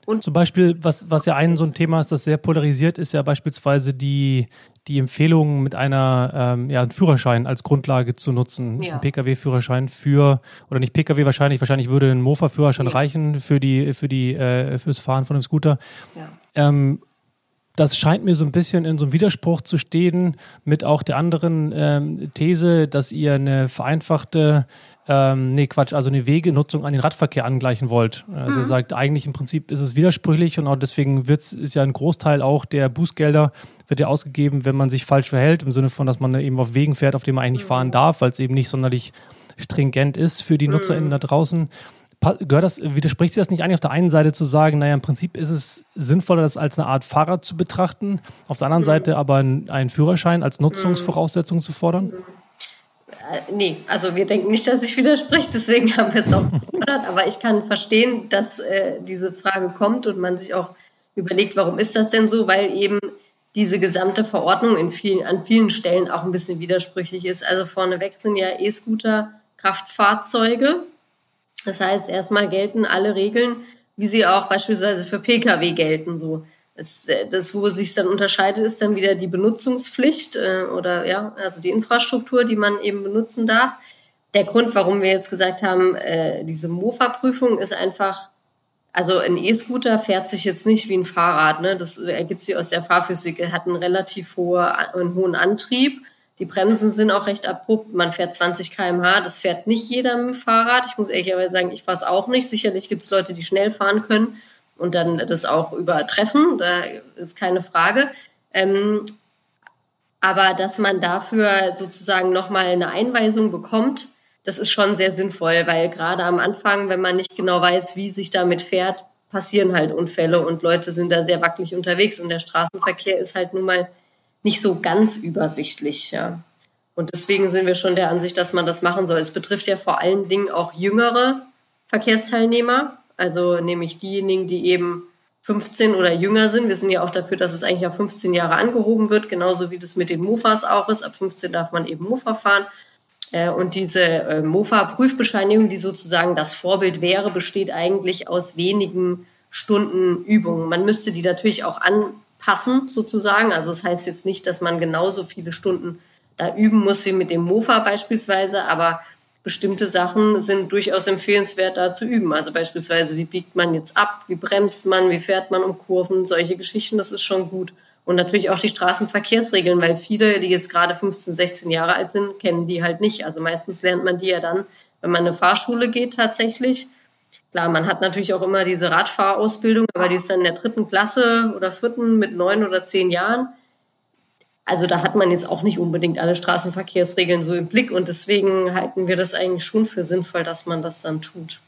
Und Zum Beispiel, was, was ja ein so ein Thema ist, das sehr polarisiert, ist ja beispielsweise die, die Empfehlung, mit einer ähm, ja, einen Führerschein als Grundlage zu nutzen. Ja. Ein Pkw-Führerschein für, oder nicht Pkw wahrscheinlich, wahrscheinlich würde ein Mofa-Führerschein ja. reichen für die, für die, äh, fürs Fahren von einem Scooter. Ja. Ähm, das scheint mir so ein bisschen in so einem Widerspruch zu stehen mit auch der anderen ähm, These, dass ihr eine vereinfachte ähm, nee, Quatsch, also eine Wegenutzung an den Radverkehr angleichen wollt. Also mhm. er sagt, eigentlich im Prinzip ist es widersprüchlich und auch deswegen wird's, ist ja ein Großteil auch der Bußgelder wird ja ausgegeben, wenn man sich falsch verhält, im Sinne von, dass man eben auf Wegen fährt, auf denen man eigentlich mhm. fahren darf, weil es eben nicht sonderlich stringent ist für die NutzerInnen mhm. da draußen. Gehört das, widerspricht sich das nicht eigentlich auf der einen Seite zu sagen, naja, im Prinzip ist es sinnvoller, das als eine Art Fahrrad zu betrachten, auf der anderen mhm. Seite aber einen Führerschein als Nutzungsvoraussetzung zu fordern? Äh, nee, also wir denken nicht, dass sich widerspricht, deswegen haben wir es auch gefordert. Aber ich kann verstehen, dass äh, diese Frage kommt und man sich auch überlegt, warum ist das denn so? Weil eben diese gesamte Verordnung in vielen, an vielen Stellen auch ein bisschen widersprüchlich ist. Also vorneweg sind ja E-Scooter Kraftfahrzeuge. Das heißt, erstmal gelten alle Regeln, wie sie auch beispielsweise für Pkw gelten. So es, äh, das, wo es sich dann unterscheidet, ist dann wieder die Benutzungspflicht äh, oder ja, also die Infrastruktur, die man eben benutzen darf. Der Grund, warum wir jetzt gesagt haben, äh, diese Mofa-Prüfung ist einfach, also ein E-Scooter fährt sich jetzt nicht wie ein Fahrrad, ne? Das ergibt sich aus der Fahrphysik. Er hat einen relativ hohe, einen hohen Antrieb. Die Bremsen sind auch recht abrupt. Man fährt 20 km/h. Das fährt nicht jeder mit dem Fahrrad. Ich muss ehrlicherweise sagen, ich fahre es auch nicht. Sicherlich gibt es Leute, die schnell fahren können und dann das auch übertreffen, da ist keine Frage. Ähm, aber dass man dafür sozusagen nochmal eine Einweisung bekommt, das ist schon sehr sinnvoll, weil gerade am Anfang, wenn man nicht genau weiß, wie sich damit fährt, passieren halt Unfälle und Leute sind da sehr wackelig unterwegs und der Straßenverkehr ist halt nun mal nicht so ganz übersichtlich, ja. Und deswegen sind wir schon der Ansicht, dass man das machen soll. Es betrifft ja vor allen Dingen auch jüngere Verkehrsteilnehmer, also nämlich diejenigen, die eben 15 oder jünger sind. Wir sind ja auch dafür, dass es eigentlich auf 15 Jahre angehoben wird, genauso wie das mit den Mofas auch ist. Ab 15 darf man eben Mofa fahren. Äh, und diese äh, Mofa-Prüfbescheinigung, die sozusagen das Vorbild wäre, besteht eigentlich aus wenigen Stunden Übungen. Man müsste die natürlich auch anpassen, sozusagen. Also das heißt jetzt nicht, dass man genauso viele Stunden da üben muss wie mit dem Mofa beispielsweise, aber bestimmte Sachen sind durchaus empfehlenswert da zu üben. Also beispielsweise, wie biegt man jetzt ab, wie bremst man, wie fährt man um Kurven, solche Geschichten, das ist schon gut. Und natürlich auch die Straßenverkehrsregeln, weil viele, die jetzt gerade 15, 16 Jahre alt sind, kennen die halt nicht. Also meistens lernt man die ja dann, wenn man eine Fahrschule geht tatsächlich. Klar, man hat natürlich auch immer diese Radfahrausbildung, aber die ist dann in der dritten Klasse oder vierten mit neun oder zehn Jahren. Also da hat man jetzt auch nicht unbedingt alle Straßenverkehrsregeln so im Blick und deswegen halten wir das eigentlich schon für sinnvoll, dass man das dann tut.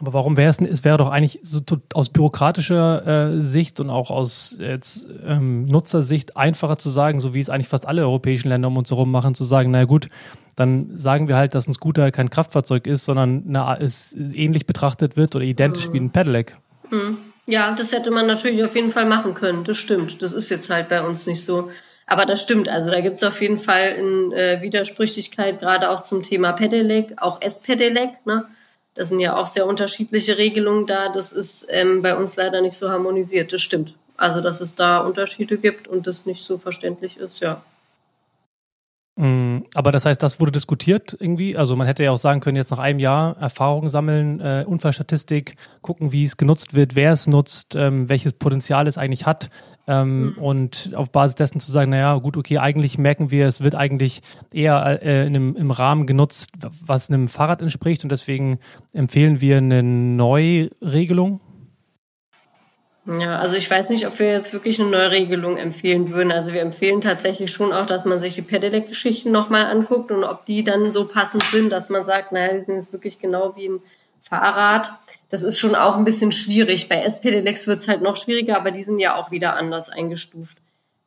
Aber warum wäre es, es wäre doch eigentlich so aus bürokratischer äh, Sicht und auch aus jetzt, ähm, Nutzersicht einfacher zu sagen, so wie es eigentlich fast alle europäischen Länder um uns herum machen, zu sagen, na gut, dann sagen wir halt, dass ein Scooter kein Kraftfahrzeug ist, sondern na, es ähnlich betrachtet wird oder identisch mhm. wie ein Pedelec. Mhm. Ja, das hätte man natürlich auf jeden Fall machen können. Das stimmt. Das ist jetzt halt bei uns nicht so. Aber das stimmt, also da gibt es auf jeden Fall in äh, Widersprüchlichkeit, gerade auch zum Thema Pedelec, auch S-Pedelec. Ne? Das sind ja auch sehr unterschiedliche Regelungen da. Das ist ähm, bei uns leider nicht so harmonisiert, das stimmt. Also dass es da Unterschiede gibt und das nicht so verständlich ist, ja. Mm, aber das heißt, das wurde diskutiert irgendwie. Also man hätte ja auch sagen können, jetzt nach einem Jahr Erfahrungen sammeln, äh, Unfallstatistik, gucken, wie es genutzt wird, wer es nutzt, ähm, welches Potenzial es eigentlich hat. Ähm, mhm. Und auf Basis dessen zu sagen, naja, gut, okay, eigentlich merken wir, es wird eigentlich eher äh, in einem, im Rahmen genutzt, was einem Fahrrad entspricht. Und deswegen empfehlen wir eine Neuregelung. Ja, also ich weiß nicht, ob wir jetzt wirklich eine Neuregelung empfehlen würden. Also wir empfehlen tatsächlich schon auch, dass man sich die Pedelec-Geschichten nochmal anguckt und ob die dann so passend sind, dass man sagt, naja, die sind jetzt wirklich genau wie ein Fahrrad. Das ist schon auch ein bisschen schwierig. Bei S-Pedelecs wird es halt noch schwieriger, aber die sind ja auch wieder anders eingestuft.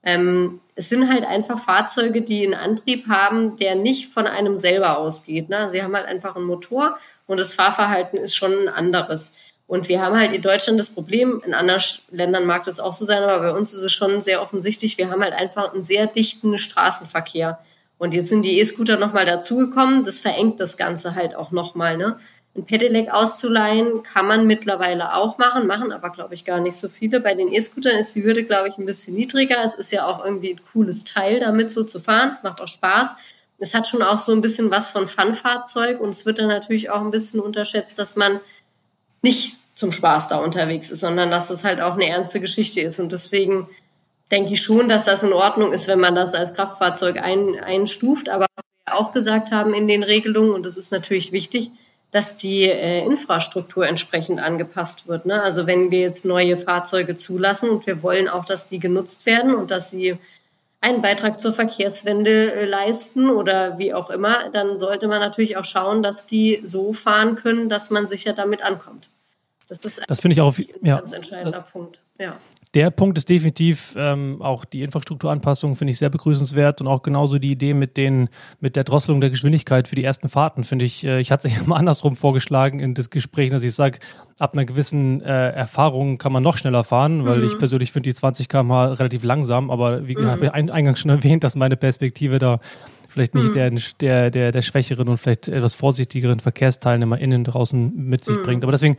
Ähm, es sind halt einfach Fahrzeuge, die einen Antrieb haben, der nicht von einem selber ausgeht. Ne? Sie haben halt einfach einen Motor und das Fahrverhalten ist schon ein anderes. Und wir haben halt in Deutschland das Problem, in anderen Ländern mag das auch so sein, aber bei uns ist es schon sehr offensichtlich, wir haben halt einfach einen sehr dichten Straßenverkehr. Und jetzt sind die E-Scooter nochmal dazugekommen, das verengt das Ganze halt auch nochmal. Ne? Ein Pedelec auszuleihen kann man mittlerweile auch machen, machen aber, glaube ich, gar nicht so viele. Bei den E-Scootern ist die Hürde, glaube ich, ein bisschen niedriger. Es ist ja auch irgendwie ein cooles Teil, damit so zu fahren. Es macht auch Spaß. Es hat schon auch so ein bisschen was von Fun-Fahrzeug und es wird dann natürlich auch ein bisschen unterschätzt, dass man nicht zum Spaß da unterwegs ist, sondern dass das halt auch eine ernste Geschichte ist. Und deswegen denke ich schon, dass das in Ordnung ist, wenn man das als Kraftfahrzeug ein, einstuft. Aber was wir auch gesagt haben in den Regelungen, und das ist natürlich wichtig, dass die äh, Infrastruktur entsprechend angepasst wird. Ne? Also wenn wir jetzt neue Fahrzeuge zulassen und wir wollen auch, dass die genutzt werden und dass sie einen Beitrag zur Verkehrswende äh, leisten oder wie auch immer, dann sollte man natürlich auch schauen, dass die so fahren können, dass man sicher damit ankommt. Das, ist das finde ich auch ein ja, ganz entscheidender das, Punkt. Ja der Punkt ist definitiv ähm, auch die Infrastrukturanpassung, finde ich sehr begrüßenswert und auch genauso die Idee mit den mit der Drosselung der Geschwindigkeit für die ersten Fahrten, finde ich. Äh, ich hatte es ja mal andersrum vorgeschlagen in das Gespräch, dass ich sage, ab einer gewissen äh, Erfahrung kann man noch schneller fahren, weil mhm. ich persönlich finde die 20 km/h relativ langsam, aber wie mhm. habe ich eingangs schon erwähnt, dass meine Perspektive da vielleicht nicht mhm. der, der, der, der schwächeren und vielleicht etwas vorsichtigeren VerkehrsteilnehmerInnen draußen mit sich mhm. bringt. Aber deswegen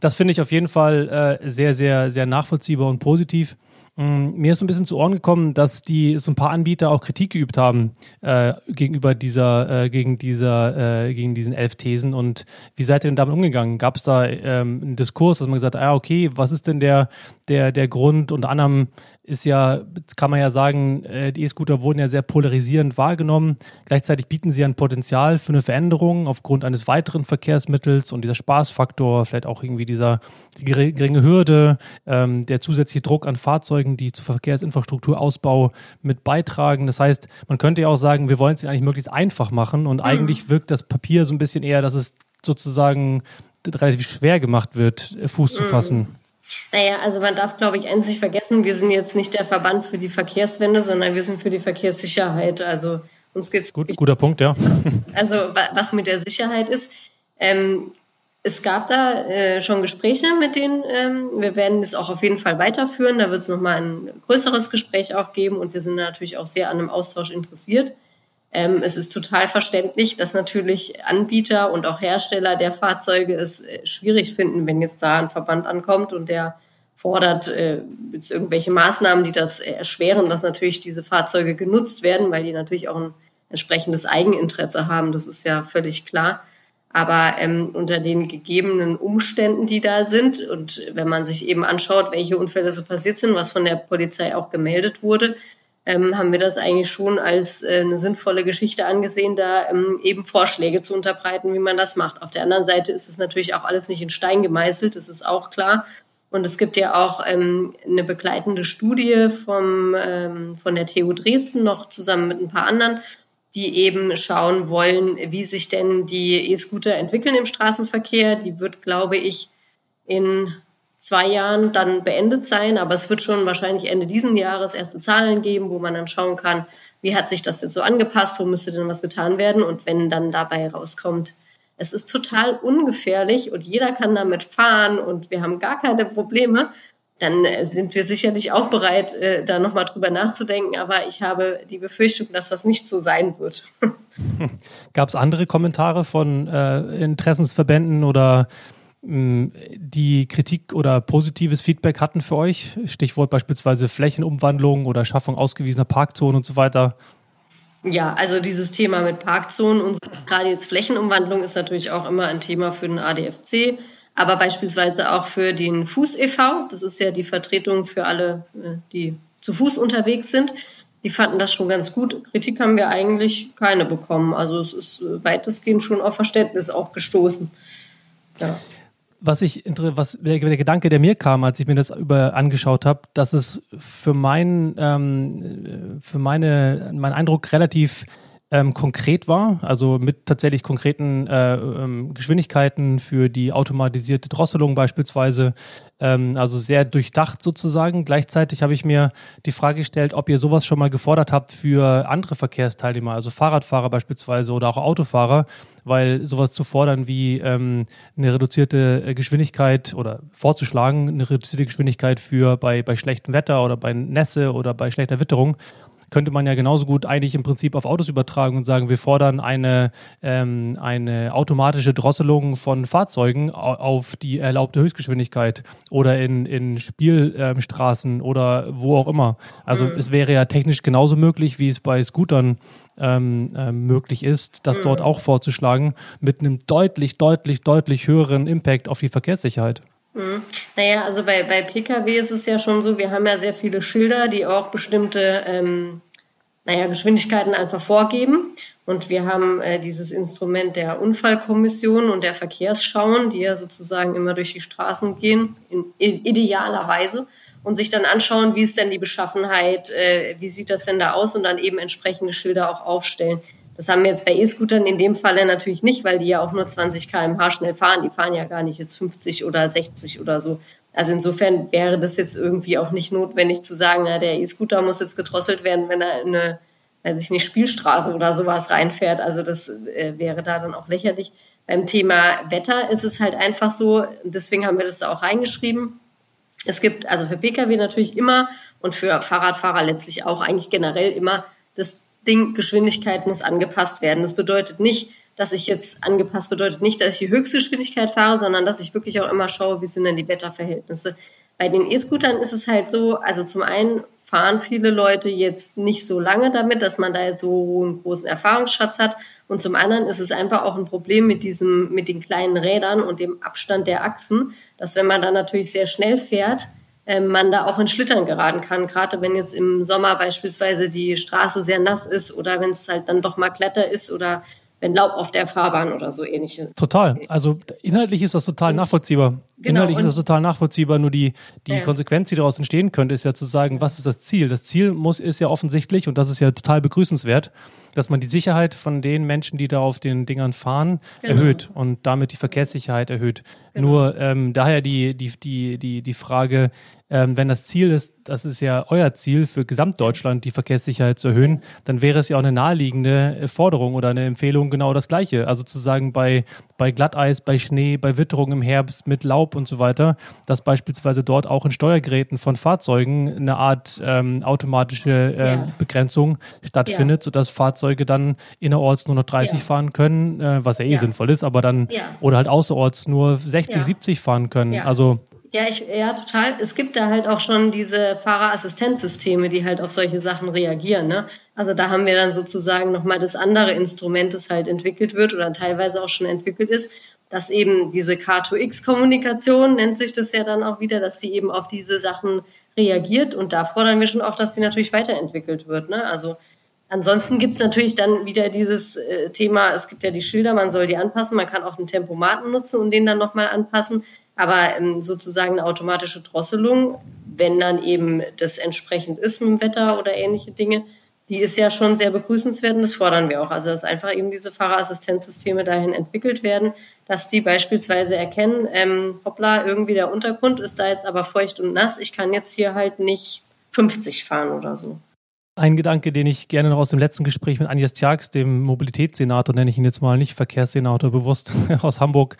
das finde ich auf jeden Fall äh, sehr, sehr, sehr nachvollziehbar und positiv. Mm, mir ist ein bisschen zu Ohren gekommen, dass die so ein paar Anbieter auch Kritik geübt haben äh, gegenüber dieser, äh, gegen dieser, äh, gegen diesen elf Thesen. Und wie seid ihr denn damit umgegangen? Gab es da ähm, einen Diskurs, dass man gesagt hat, ah, okay, was ist denn der, der, der Grund? Unter anderem ist ja, kann man ja sagen, äh, die E-Scooter wurden ja sehr polarisierend wahrgenommen. Gleichzeitig bieten sie ein Potenzial für eine Veränderung aufgrund eines weiteren Verkehrsmittels und dieser Spaßfaktor, vielleicht auch irgendwie dieser die geringe Hürde, ähm, der zusätzliche Druck an Fahrzeugen, die zu Verkehrsinfrastrukturausbau mit beitragen. Das heißt, man könnte ja auch sagen, wir wollen es eigentlich möglichst einfach machen und mhm. eigentlich wirkt das Papier so ein bisschen eher, dass es sozusagen relativ schwer gemacht wird, Fuß mhm. zu fassen. Naja, also man darf, glaube ich, eins nicht vergessen, wir sind jetzt nicht der Verband für die Verkehrswende, sondern wir sind für die Verkehrssicherheit. Also uns geht's Gut, guter Punkt, ja. Also was mit der Sicherheit ist. Ähm, es gab da äh, schon Gespräche mit denen. Ähm, wir werden es auch auf jeden Fall weiterführen. Da wird es nochmal ein größeres Gespräch auch geben und wir sind natürlich auch sehr an einem Austausch interessiert. Ähm, es ist total verständlich, dass natürlich Anbieter und auch Hersteller der Fahrzeuge es äh, schwierig finden, wenn jetzt da ein Verband ankommt und der fordert äh, jetzt irgendwelche Maßnahmen, die das erschweren, dass natürlich diese Fahrzeuge genutzt werden, weil die natürlich auch ein entsprechendes Eigeninteresse haben. Das ist ja völlig klar. Aber ähm, unter den gegebenen Umständen, die da sind, und wenn man sich eben anschaut, welche Unfälle so passiert sind, was von der Polizei auch gemeldet wurde, ähm, haben wir das eigentlich schon als äh, eine sinnvolle Geschichte angesehen, da ähm, eben Vorschläge zu unterbreiten, wie man das macht. Auf der anderen Seite ist es natürlich auch alles nicht in Stein gemeißelt, das ist auch klar. Und es gibt ja auch ähm, eine begleitende Studie vom, ähm, von der TU Dresden noch zusammen mit ein paar anderen, die eben schauen wollen, wie sich denn die E-Scooter entwickeln im Straßenverkehr. Die wird, glaube ich, in zwei Jahren dann beendet sein, aber es wird schon wahrscheinlich Ende diesen Jahres erste Zahlen geben, wo man dann schauen kann, wie hat sich das jetzt so angepasst, wo müsste denn was getan werden und wenn dann dabei rauskommt, es ist total ungefährlich und jeder kann damit fahren und wir haben gar keine Probleme, dann äh, sind wir sicherlich auch bereit, äh, da nochmal drüber nachzudenken. Aber ich habe die Befürchtung, dass das nicht so sein wird. Gab es andere Kommentare von äh, Interessensverbänden oder die Kritik oder positives Feedback hatten für euch? Stichwort beispielsweise Flächenumwandlung oder Schaffung ausgewiesener Parkzonen und so weiter. Ja, also dieses Thema mit Parkzonen und gerade jetzt Flächenumwandlung ist natürlich auch immer ein Thema für den ADFC, aber beispielsweise auch für den Fuß e.V. Das ist ja die Vertretung für alle, äh, die zu Fuß unterwegs sind. Die fanden das schon ganz gut. Kritik haben wir eigentlich keine bekommen. Also es ist weitestgehend schon auf Verständnis auch gestoßen. Ja was ich was der, Gedanke, der mir kam, als ich mir das über angeschaut habe, dass es für mein ähm, für meine mein Eindruck relativ ähm, konkret war, also mit tatsächlich konkreten äh, ähm, Geschwindigkeiten für die automatisierte Drosselung beispielsweise, ähm, also sehr durchdacht sozusagen. Gleichzeitig habe ich mir die Frage gestellt, ob ihr sowas schon mal gefordert habt für andere Verkehrsteilnehmer, also Fahrradfahrer beispielsweise oder auch Autofahrer, weil sowas zu fordern wie ähm, eine reduzierte äh, Geschwindigkeit oder vorzuschlagen, eine reduzierte Geschwindigkeit für bei, bei schlechtem Wetter oder bei Nässe oder bei schlechter Witterung, könnte man ja genauso gut eigentlich im Prinzip auf Autos übertragen und sagen, wir fordern eine, ähm, eine automatische Drosselung von Fahrzeugen auf die erlaubte Höchstgeschwindigkeit oder in, in Spielstraßen oder wo auch immer. Also mhm. es wäre ja technisch genauso möglich, wie es bei Scootern ähm, äh, möglich ist, das mhm. dort auch vorzuschlagen, mit einem deutlich, deutlich, deutlich höheren Impact auf die Verkehrssicherheit. Mhm. Naja, also bei, bei Pkw ist es ja schon so, wir haben ja sehr viele Schilder, die auch bestimmte ähm, naja, Geschwindigkeiten einfach vorgeben. Und wir haben äh, dieses Instrument der Unfallkommission und der Verkehrsschauen, die ja sozusagen immer durch die Straßen gehen, in, idealerweise, und sich dann anschauen, wie ist denn die Beschaffenheit, äh, wie sieht das denn da aus und dann eben entsprechende Schilder auch aufstellen. Das haben wir jetzt bei E-Scootern in dem Falle natürlich nicht, weil die ja auch nur 20 km/h schnell fahren. Die fahren ja gar nicht jetzt 50 oder 60 oder so. Also insofern wäre das jetzt irgendwie auch nicht notwendig zu sagen, na, der E-Scooter muss jetzt gedrosselt werden, wenn er in eine, weiß ich nicht, Spielstraße oder sowas reinfährt. Also das äh, wäre da dann auch lächerlich. Beim Thema Wetter ist es halt einfach so, deswegen haben wir das da auch reingeschrieben. Es gibt also für Pkw natürlich immer und für Fahrradfahrer letztlich auch eigentlich generell immer das Ding, Geschwindigkeit muss angepasst werden. Das bedeutet nicht, dass ich jetzt angepasst bedeutet nicht, dass ich die höchste Geschwindigkeit fahre, sondern dass ich wirklich auch immer schaue, wie sind denn die Wetterverhältnisse. Bei den E-Scootern ist es halt so, also zum einen fahren viele Leute jetzt nicht so lange damit, dass man da so einen großen Erfahrungsschatz hat. Und zum anderen ist es einfach auch ein Problem mit diesem, mit den kleinen Rädern und dem Abstand der Achsen, dass wenn man dann natürlich sehr schnell fährt, man da auch in Schlittern geraten kann. Gerade wenn jetzt im Sommer beispielsweise die Straße sehr nass ist oder wenn es halt dann doch mal Kletter ist oder wenn Laub auf der Fahrbahn oder so ähnliche. Total. Also inhaltlich ist das total und, nachvollziehbar. Genau, inhaltlich ist das total nachvollziehbar. Nur die, die ja. Konsequenz, die daraus entstehen könnte, ist ja zu sagen, was ist das Ziel? Das Ziel muss, ist ja offensichtlich, und das ist ja total begrüßenswert, dass man die Sicherheit von den Menschen, die da auf den Dingern fahren, genau. erhöht und damit die Verkehrssicherheit erhöht. Genau. Nur ähm, daher die, die, die, die, die Frage, ähm, wenn das Ziel ist, das ist ja euer Ziel für Gesamtdeutschland, die Verkehrssicherheit zu erhöhen, dann wäre es ja auch eine naheliegende Forderung oder eine Empfehlung genau das Gleiche. Also zu sagen, bei, bei Glatteis, bei Schnee, bei Witterung im Herbst mit Laub und so weiter, dass beispielsweise dort auch in Steuergeräten von Fahrzeugen eine Art ähm, automatische äh, ja. Begrenzung stattfindet, ja. sodass Fahrzeuge dann innerorts nur noch 30 ja. fahren können, äh, was ja eh sinnvoll ist, aber dann oder halt außerorts nur 60, 70 fahren können. Also ja, ich, ja, total. Es gibt da halt auch schon diese Fahrerassistenzsysteme, die halt auf solche Sachen reagieren. Ne? Also da haben wir dann sozusagen nochmal das andere Instrument, das halt entwickelt wird oder teilweise auch schon entwickelt ist, dass eben diese K2X-Kommunikation, nennt sich das ja dann auch wieder, dass die eben auf diese Sachen reagiert. Und da fordern wir schon auch, dass die natürlich weiterentwickelt wird. Ne? Also Ansonsten gibt's natürlich dann wieder dieses äh, Thema, es gibt ja die Schilder, man soll die anpassen, man kann auch einen Tempomaten nutzen und den dann nochmal anpassen. Aber ähm, sozusagen eine automatische Drosselung, wenn dann eben das entsprechend ist mit dem Wetter oder ähnliche Dinge, die ist ja schon sehr begrüßenswert und das fordern wir auch. Also dass einfach eben diese Fahrerassistenzsysteme dahin entwickelt werden, dass die beispielsweise erkennen, ähm, hoppla, irgendwie der Untergrund ist da jetzt aber feucht und nass, ich kann jetzt hier halt nicht 50 fahren oder so. Ein Gedanke, den ich gerne noch aus dem letzten Gespräch mit Agnes Tjax, dem Mobilitätssenator, nenne ich ihn jetzt mal nicht Verkehrssenator bewusst, aus Hamburg,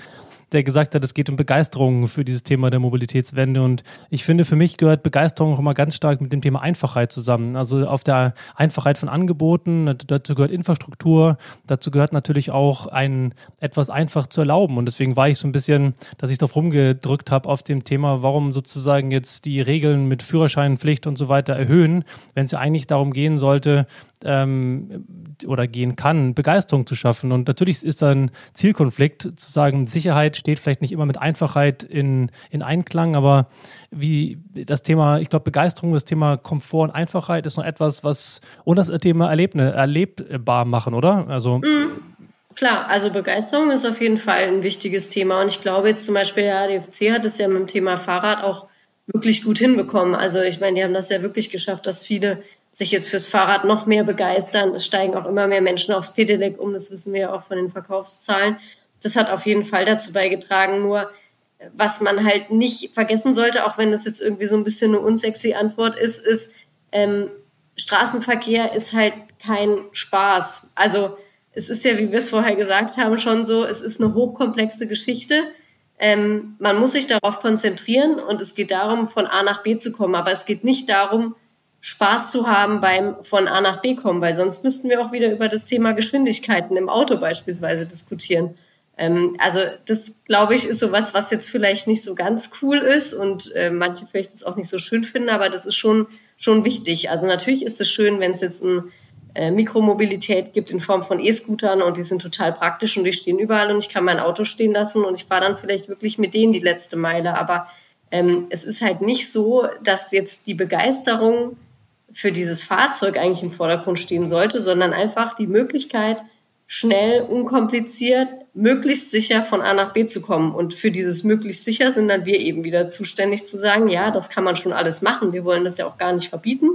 der gesagt hat, es geht um Begeisterung für dieses Thema der Mobilitätswende. Und ich finde, für mich gehört Begeisterung auch immer ganz stark mit dem Thema Einfachheit zusammen. Also auf der Einfachheit von Angeboten, dazu gehört Infrastruktur, dazu gehört natürlich auch ein etwas einfach zu erlauben. Und deswegen war ich so ein bisschen, dass ich darauf rumgedrückt habe auf dem Thema, warum sozusagen jetzt die Regeln mit Führerscheinpflicht und so weiter erhöhen, wenn es ja eigentlich darum gehen sollte, ähm, oder gehen kann, Begeisterung zu schaffen. Und natürlich ist da ein Zielkonflikt, zu sagen, Sicherheit steht vielleicht nicht immer mit Einfachheit in, in Einklang, aber wie das Thema, ich glaube, Begeisterung, das Thema Komfort und Einfachheit ist noch etwas, was und das Thema Erlebne, erlebbar machen, oder? Also mhm. Klar, also Begeisterung ist auf jeden Fall ein wichtiges Thema. Und ich glaube jetzt zum Beispiel, der ADFC hat es ja mit dem Thema Fahrrad auch wirklich gut hinbekommen. Also ich meine, die haben das ja wirklich geschafft, dass viele sich jetzt fürs Fahrrad noch mehr begeistern. Es steigen auch immer mehr Menschen aufs Pedelec um, das wissen wir ja auch von den Verkaufszahlen. Das hat auf jeden Fall dazu beigetragen. Nur was man halt nicht vergessen sollte, auch wenn das jetzt irgendwie so ein bisschen eine unsexy Antwort ist, ist, ähm, Straßenverkehr ist halt kein Spaß. Also es ist ja, wie wir es vorher gesagt haben, schon so, es ist eine hochkomplexe Geschichte. Ähm, man muss sich darauf konzentrieren und es geht darum, von A nach B zu kommen. Aber es geht nicht darum, Spaß zu haben beim von A nach B kommen, weil sonst müssten wir auch wieder über das Thema Geschwindigkeiten im Auto beispielsweise diskutieren. Ähm, also das, glaube ich, ist sowas, was jetzt vielleicht nicht so ganz cool ist und äh, manche vielleicht das auch nicht so schön finden, aber das ist schon, schon wichtig. Also natürlich ist es schön, wenn es jetzt ein äh, Mikromobilität gibt in Form von E-Scootern und die sind total praktisch und die stehen überall und ich kann mein Auto stehen lassen und ich fahre dann vielleicht wirklich mit denen die letzte Meile. Aber ähm, es ist halt nicht so, dass jetzt die Begeisterung für dieses Fahrzeug eigentlich im Vordergrund stehen sollte, sondern einfach die Möglichkeit, schnell, unkompliziert, möglichst sicher von A nach B zu kommen. Und für dieses möglichst sicher sind dann wir eben wieder zuständig zu sagen, ja, das kann man schon alles machen. Wir wollen das ja auch gar nicht verbieten.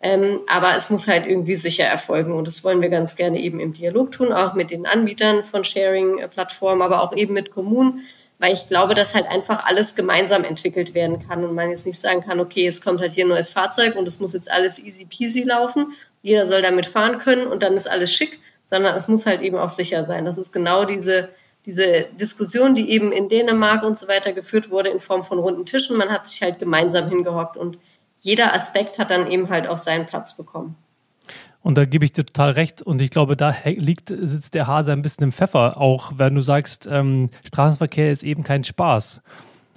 Ähm, aber es muss halt irgendwie sicher erfolgen. Und das wollen wir ganz gerne eben im Dialog tun, auch mit den Anbietern von Sharing-Plattformen, aber auch eben mit Kommunen, weil ich glaube, dass halt einfach alles gemeinsam entwickelt werden kann und man jetzt nicht sagen kann, okay, es kommt halt hier ein neues Fahrzeug und es muss jetzt alles easy peasy laufen. Jeder soll damit fahren können und dann ist alles schick sondern es muss halt eben auch sicher sein. Das ist genau diese, diese Diskussion, die eben in Dänemark und so weiter geführt wurde in Form von runden Tischen. Man hat sich halt gemeinsam hingehockt und jeder Aspekt hat dann eben halt auch seinen Platz bekommen. Und da gebe ich dir total recht. Und ich glaube, da liegt, sitzt der Hase ein bisschen im Pfeffer. Auch wenn du sagst, ähm, Straßenverkehr ist eben kein Spaß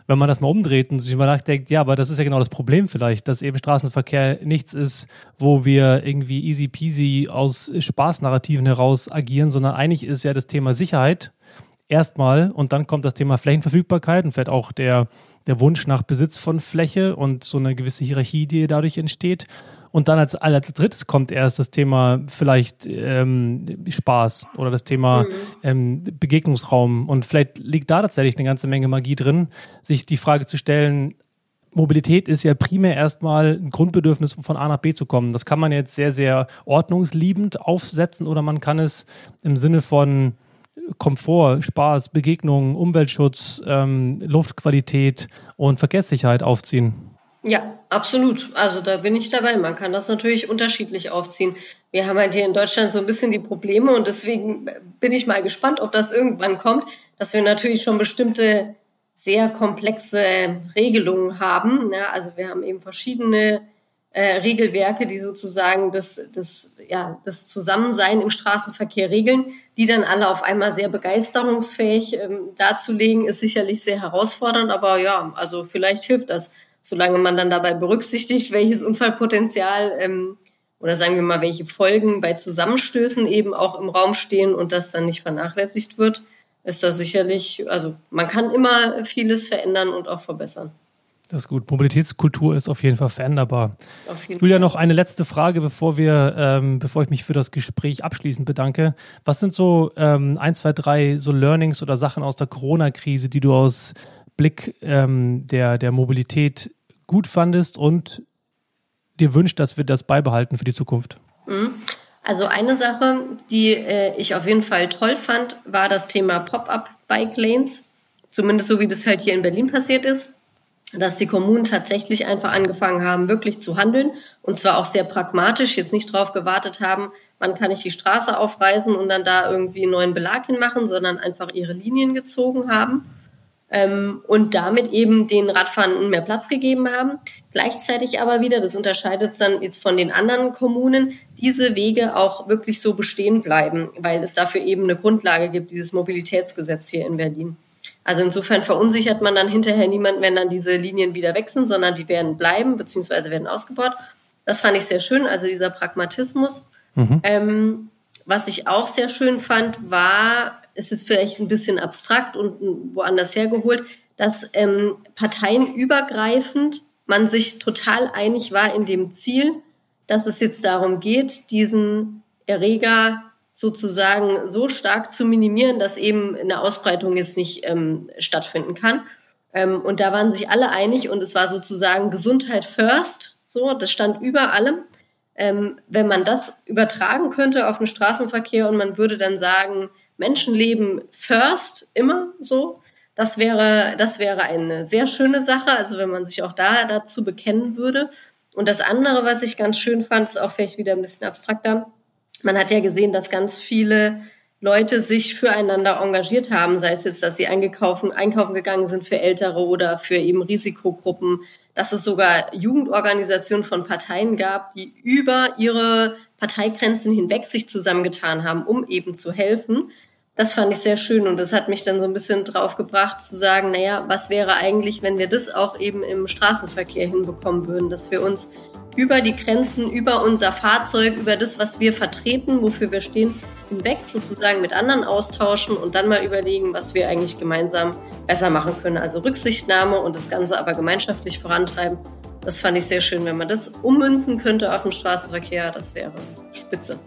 wenn man das mal umdreht und sich mal nachdenkt, ja, aber das ist ja genau das Problem vielleicht, dass eben Straßenverkehr nichts ist, wo wir irgendwie easy peasy aus Spaßnarrativen heraus agieren, sondern eigentlich ist ja das Thema Sicherheit erstmal und dann kommt das Thema Flächenverfügbarkeit und vielleicht auch der, der Wunsch nach Besitz von Fläche und so eine gewisse Hierarchie, die dadurch entsteht. Und dann als, als drittes kommt erst das Thema vielleicht ähm, Spaß oder das Thema mhm. ähm, Begegnungsraum. Und vielleicht liegt da tatsächlich eine ganze Menge Magie drin, sich die Frage zu stellen, Mobilität ist ja primär erstmal ein Grundbedürfnis, von A nach B zu kommen. Das kann man jetzt sehr, sehr ordnungsliebend aufsetzen oder man kann es im Sinne von Komfort, Spaß, Begegnung, Umweltschutz, ähm, Luftqualität und Verkehrssicherheit aufziehen. Ja, absolut. Also da bin ich dabei. Man kann das natürlich unterschiedlich aufziehen. Wir haben halt hier in Deutschland so ein bisschen die Probleme und deswegen bin ich mal gespannt, ob das irgendwann kommt, dass wir natürlich schon bestimmte sehr komplexe Regelungen haben. Ja, also wir haben eben verschiedene äh, Regelwerke, die sozusagen das, das, ja, das Zusammensein im Straßenverkehr regeln, die dann alle auf einmal sehr begeisterungsfähig ähm, darzulegen, ist sicherlich sehr herausfordernd, aber ja, also vielleicht hilft das solange man dann dabei berücksichtigt, welches Unfallpotenzial ähm, oder sagen wir mal, welche Folgen bei Zusammenstößen eben auch im Raum stehen und das dann nicht vernachlässigt wird, ist da sicherlich, also man kann immer vieles verändern und auch verbessern. Das ist gut. Mobilitätskultur ist auf jeden Fall veränderbar. Jeden Julia, noch eine letzte Frage, bevor wir, ähm, bevor ich mich für das Gespräch abschließend bedanke. Was sind so ähm, ein, zwei, drei so Learnings oder Sachen aus der Corona-Krise, die du aus Blick ähm, der, der Mobilität gut fandest und dir wünscht, dass wir das beibehalten für die Zukunft? Mhm. Also eine Sache, die äh, ich auf jeden Fall toll fand, war das Thema Pop-up-Bike-Lanes. Zumindest so, wie das halt hier in Berlin passiert ist. Dass die Kommunen tatsächlich einfach angefangen haben, wirklich zu handeln. Und zwar auch sehr pragmatisch, jetzt nicht darauf gewartet haben, wann kann ich die Straße aufreißen und dann da irgendwie einen neuen Belag hinmachen, sondern einfach ihre Linien gezogen haben ähm, und damit eben den Radfahrenden mehr Platz gegeben haben. Gleichzeitig aber wieder, das unterscheidet dann jetzt von den anderen Kommunen, diese Wege auch wirklich so bestehen bleiben, weil es dafür eben eine Grundlage gibt, dieses Mobilitätsgesetz hier in Berlin. Also insofern verunsichert man dann hinterher niemanden, wenn dann diese Linien wieder wechseln, sondern die werden bleiben bzw. werden ausgebaut. Das fand ich sehr schön, also dieser Pragmatismus. Mhm. Ähm, was ich auch sehr schön fand, war es ist vielleicht ein bisschen abstrakt und woanders hergeholt, dass ähm, parteienübergreifend man sich total einig war in dem Ziel, dass es jetzt darum geht, diesen Erreger sozusagen so stark zu minimieren, dass eben eine Ausbreitung jetzt nicht ähm, stattfinden kann. Ähm, und da waren sich alle einig und es war sozusagen Gesundheit first. So, das stand über allem. Ähm, wenn man das übertragen könnte auf den Straßenverkehr und man würde dann sagen, Menschenleben first, immer so. Das wäre, das wäre eine sehr schöne Sache, also wenn man sich auch da dazu bekennen würde. Und das andere, was ich ganz schön fand, ist auch vielleicht wieder ein bisschen abstrakter. Man hat ja gesehen, dass ganz viele Leute sich füreinander engagiert haben, sei es jetzt, dass sie eingekaufen, einkaufen gegangen sind für Ältere oder für eben Risikogruppen, dass es sogar Jugendorganisationen von Parteien gab, die über ihre Parteigrenzen hinweg sich zusammengetan haben, um eben zu helfen. Das fand ich sehr schön und das hat mich dann so ein bisschen drauf gebracht zu sagen, naja, was wäre eigentlich, wenn wir das auch eben im Straßenverkehr hinbekommen würden, dass wir uns über die Grenzen, über unser Fahrzeug, über das, was wir vertreten, wofür wir stehen, hinweg sozusagen mit anderen austauschen und dann mal überlegen, was wir eigentlich gemeinsam besser machen können. Also Rücksichtnahme und das Ganze aber gemeinschaftlich vorantreiben. Das fand ich sehr schön. Wenn man das ummünzen könnte auf den Straßenverkehr, das wäre spitze.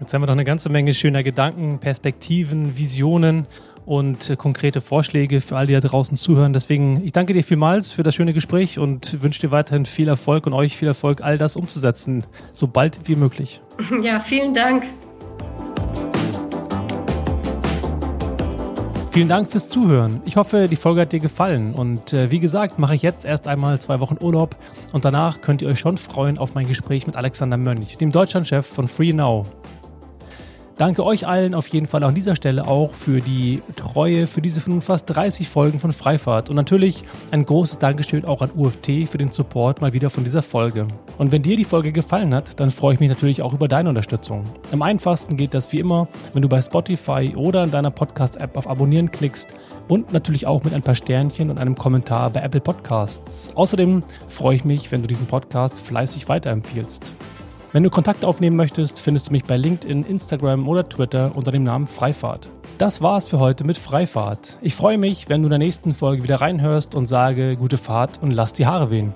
Jetzt haben wir doch eine ganze Menge schöner Gedanken, Perspektiven, Visionen und äh, konkrete Vorschläge für all die da draußen zuhören. Deswegen, ich danke dir vielmals für das schöne Gespräch und wünsche dir weiterhin viel Erfolg und euch viel Erfolg, all das umzusetzen, so bald wie möglich. Ja, vielen Dank. Vielen Dank fürs Zuhören. Ich hoffe, die Folge hat dir gefallen. Und äh, wie gesagt, mache ich jetzt erst einmal zwei Wochen Urlaub und danach könnt ihr euch schon freuen auf mein Gespräch mit Alexander Mönch, dem Deutschlandchef von Free Now. Danke euch allen auf jeden Fall an dieser Stelle auch für die Treue für diese nun fast 30 Folgen von Freifahrt. Und natürlich ein großes Dankeschön auch an UFT für den Support mal wieder von dieser Folge. Und wenn dir die Folge gefallen hat, dann freue ich mich natürlich auch über deine Unterstützung. Am einfachsten geht das wie immer, wenn du bei Spotify oder in deiner Podcast-App auf Abonnieren klickst und natürlich auch mit ein paar Sternchen und einem Kommentar bei Apple Podcasts. Außerdem freue ich mich, wenn du diesen Podcast fleißig weiterempfiehlst. Wenn du Kontakt aufnehmen möchtest, findest du mich bei LinkedIn, Instagram oder Twitter unter dem Namen Freifahrt. Das war's für heute mit Freifahrt. Ich freue mich, wenn du in der nächsten Folge wieder reinhörst und sage gute Fahrt und lass die Haare wehen.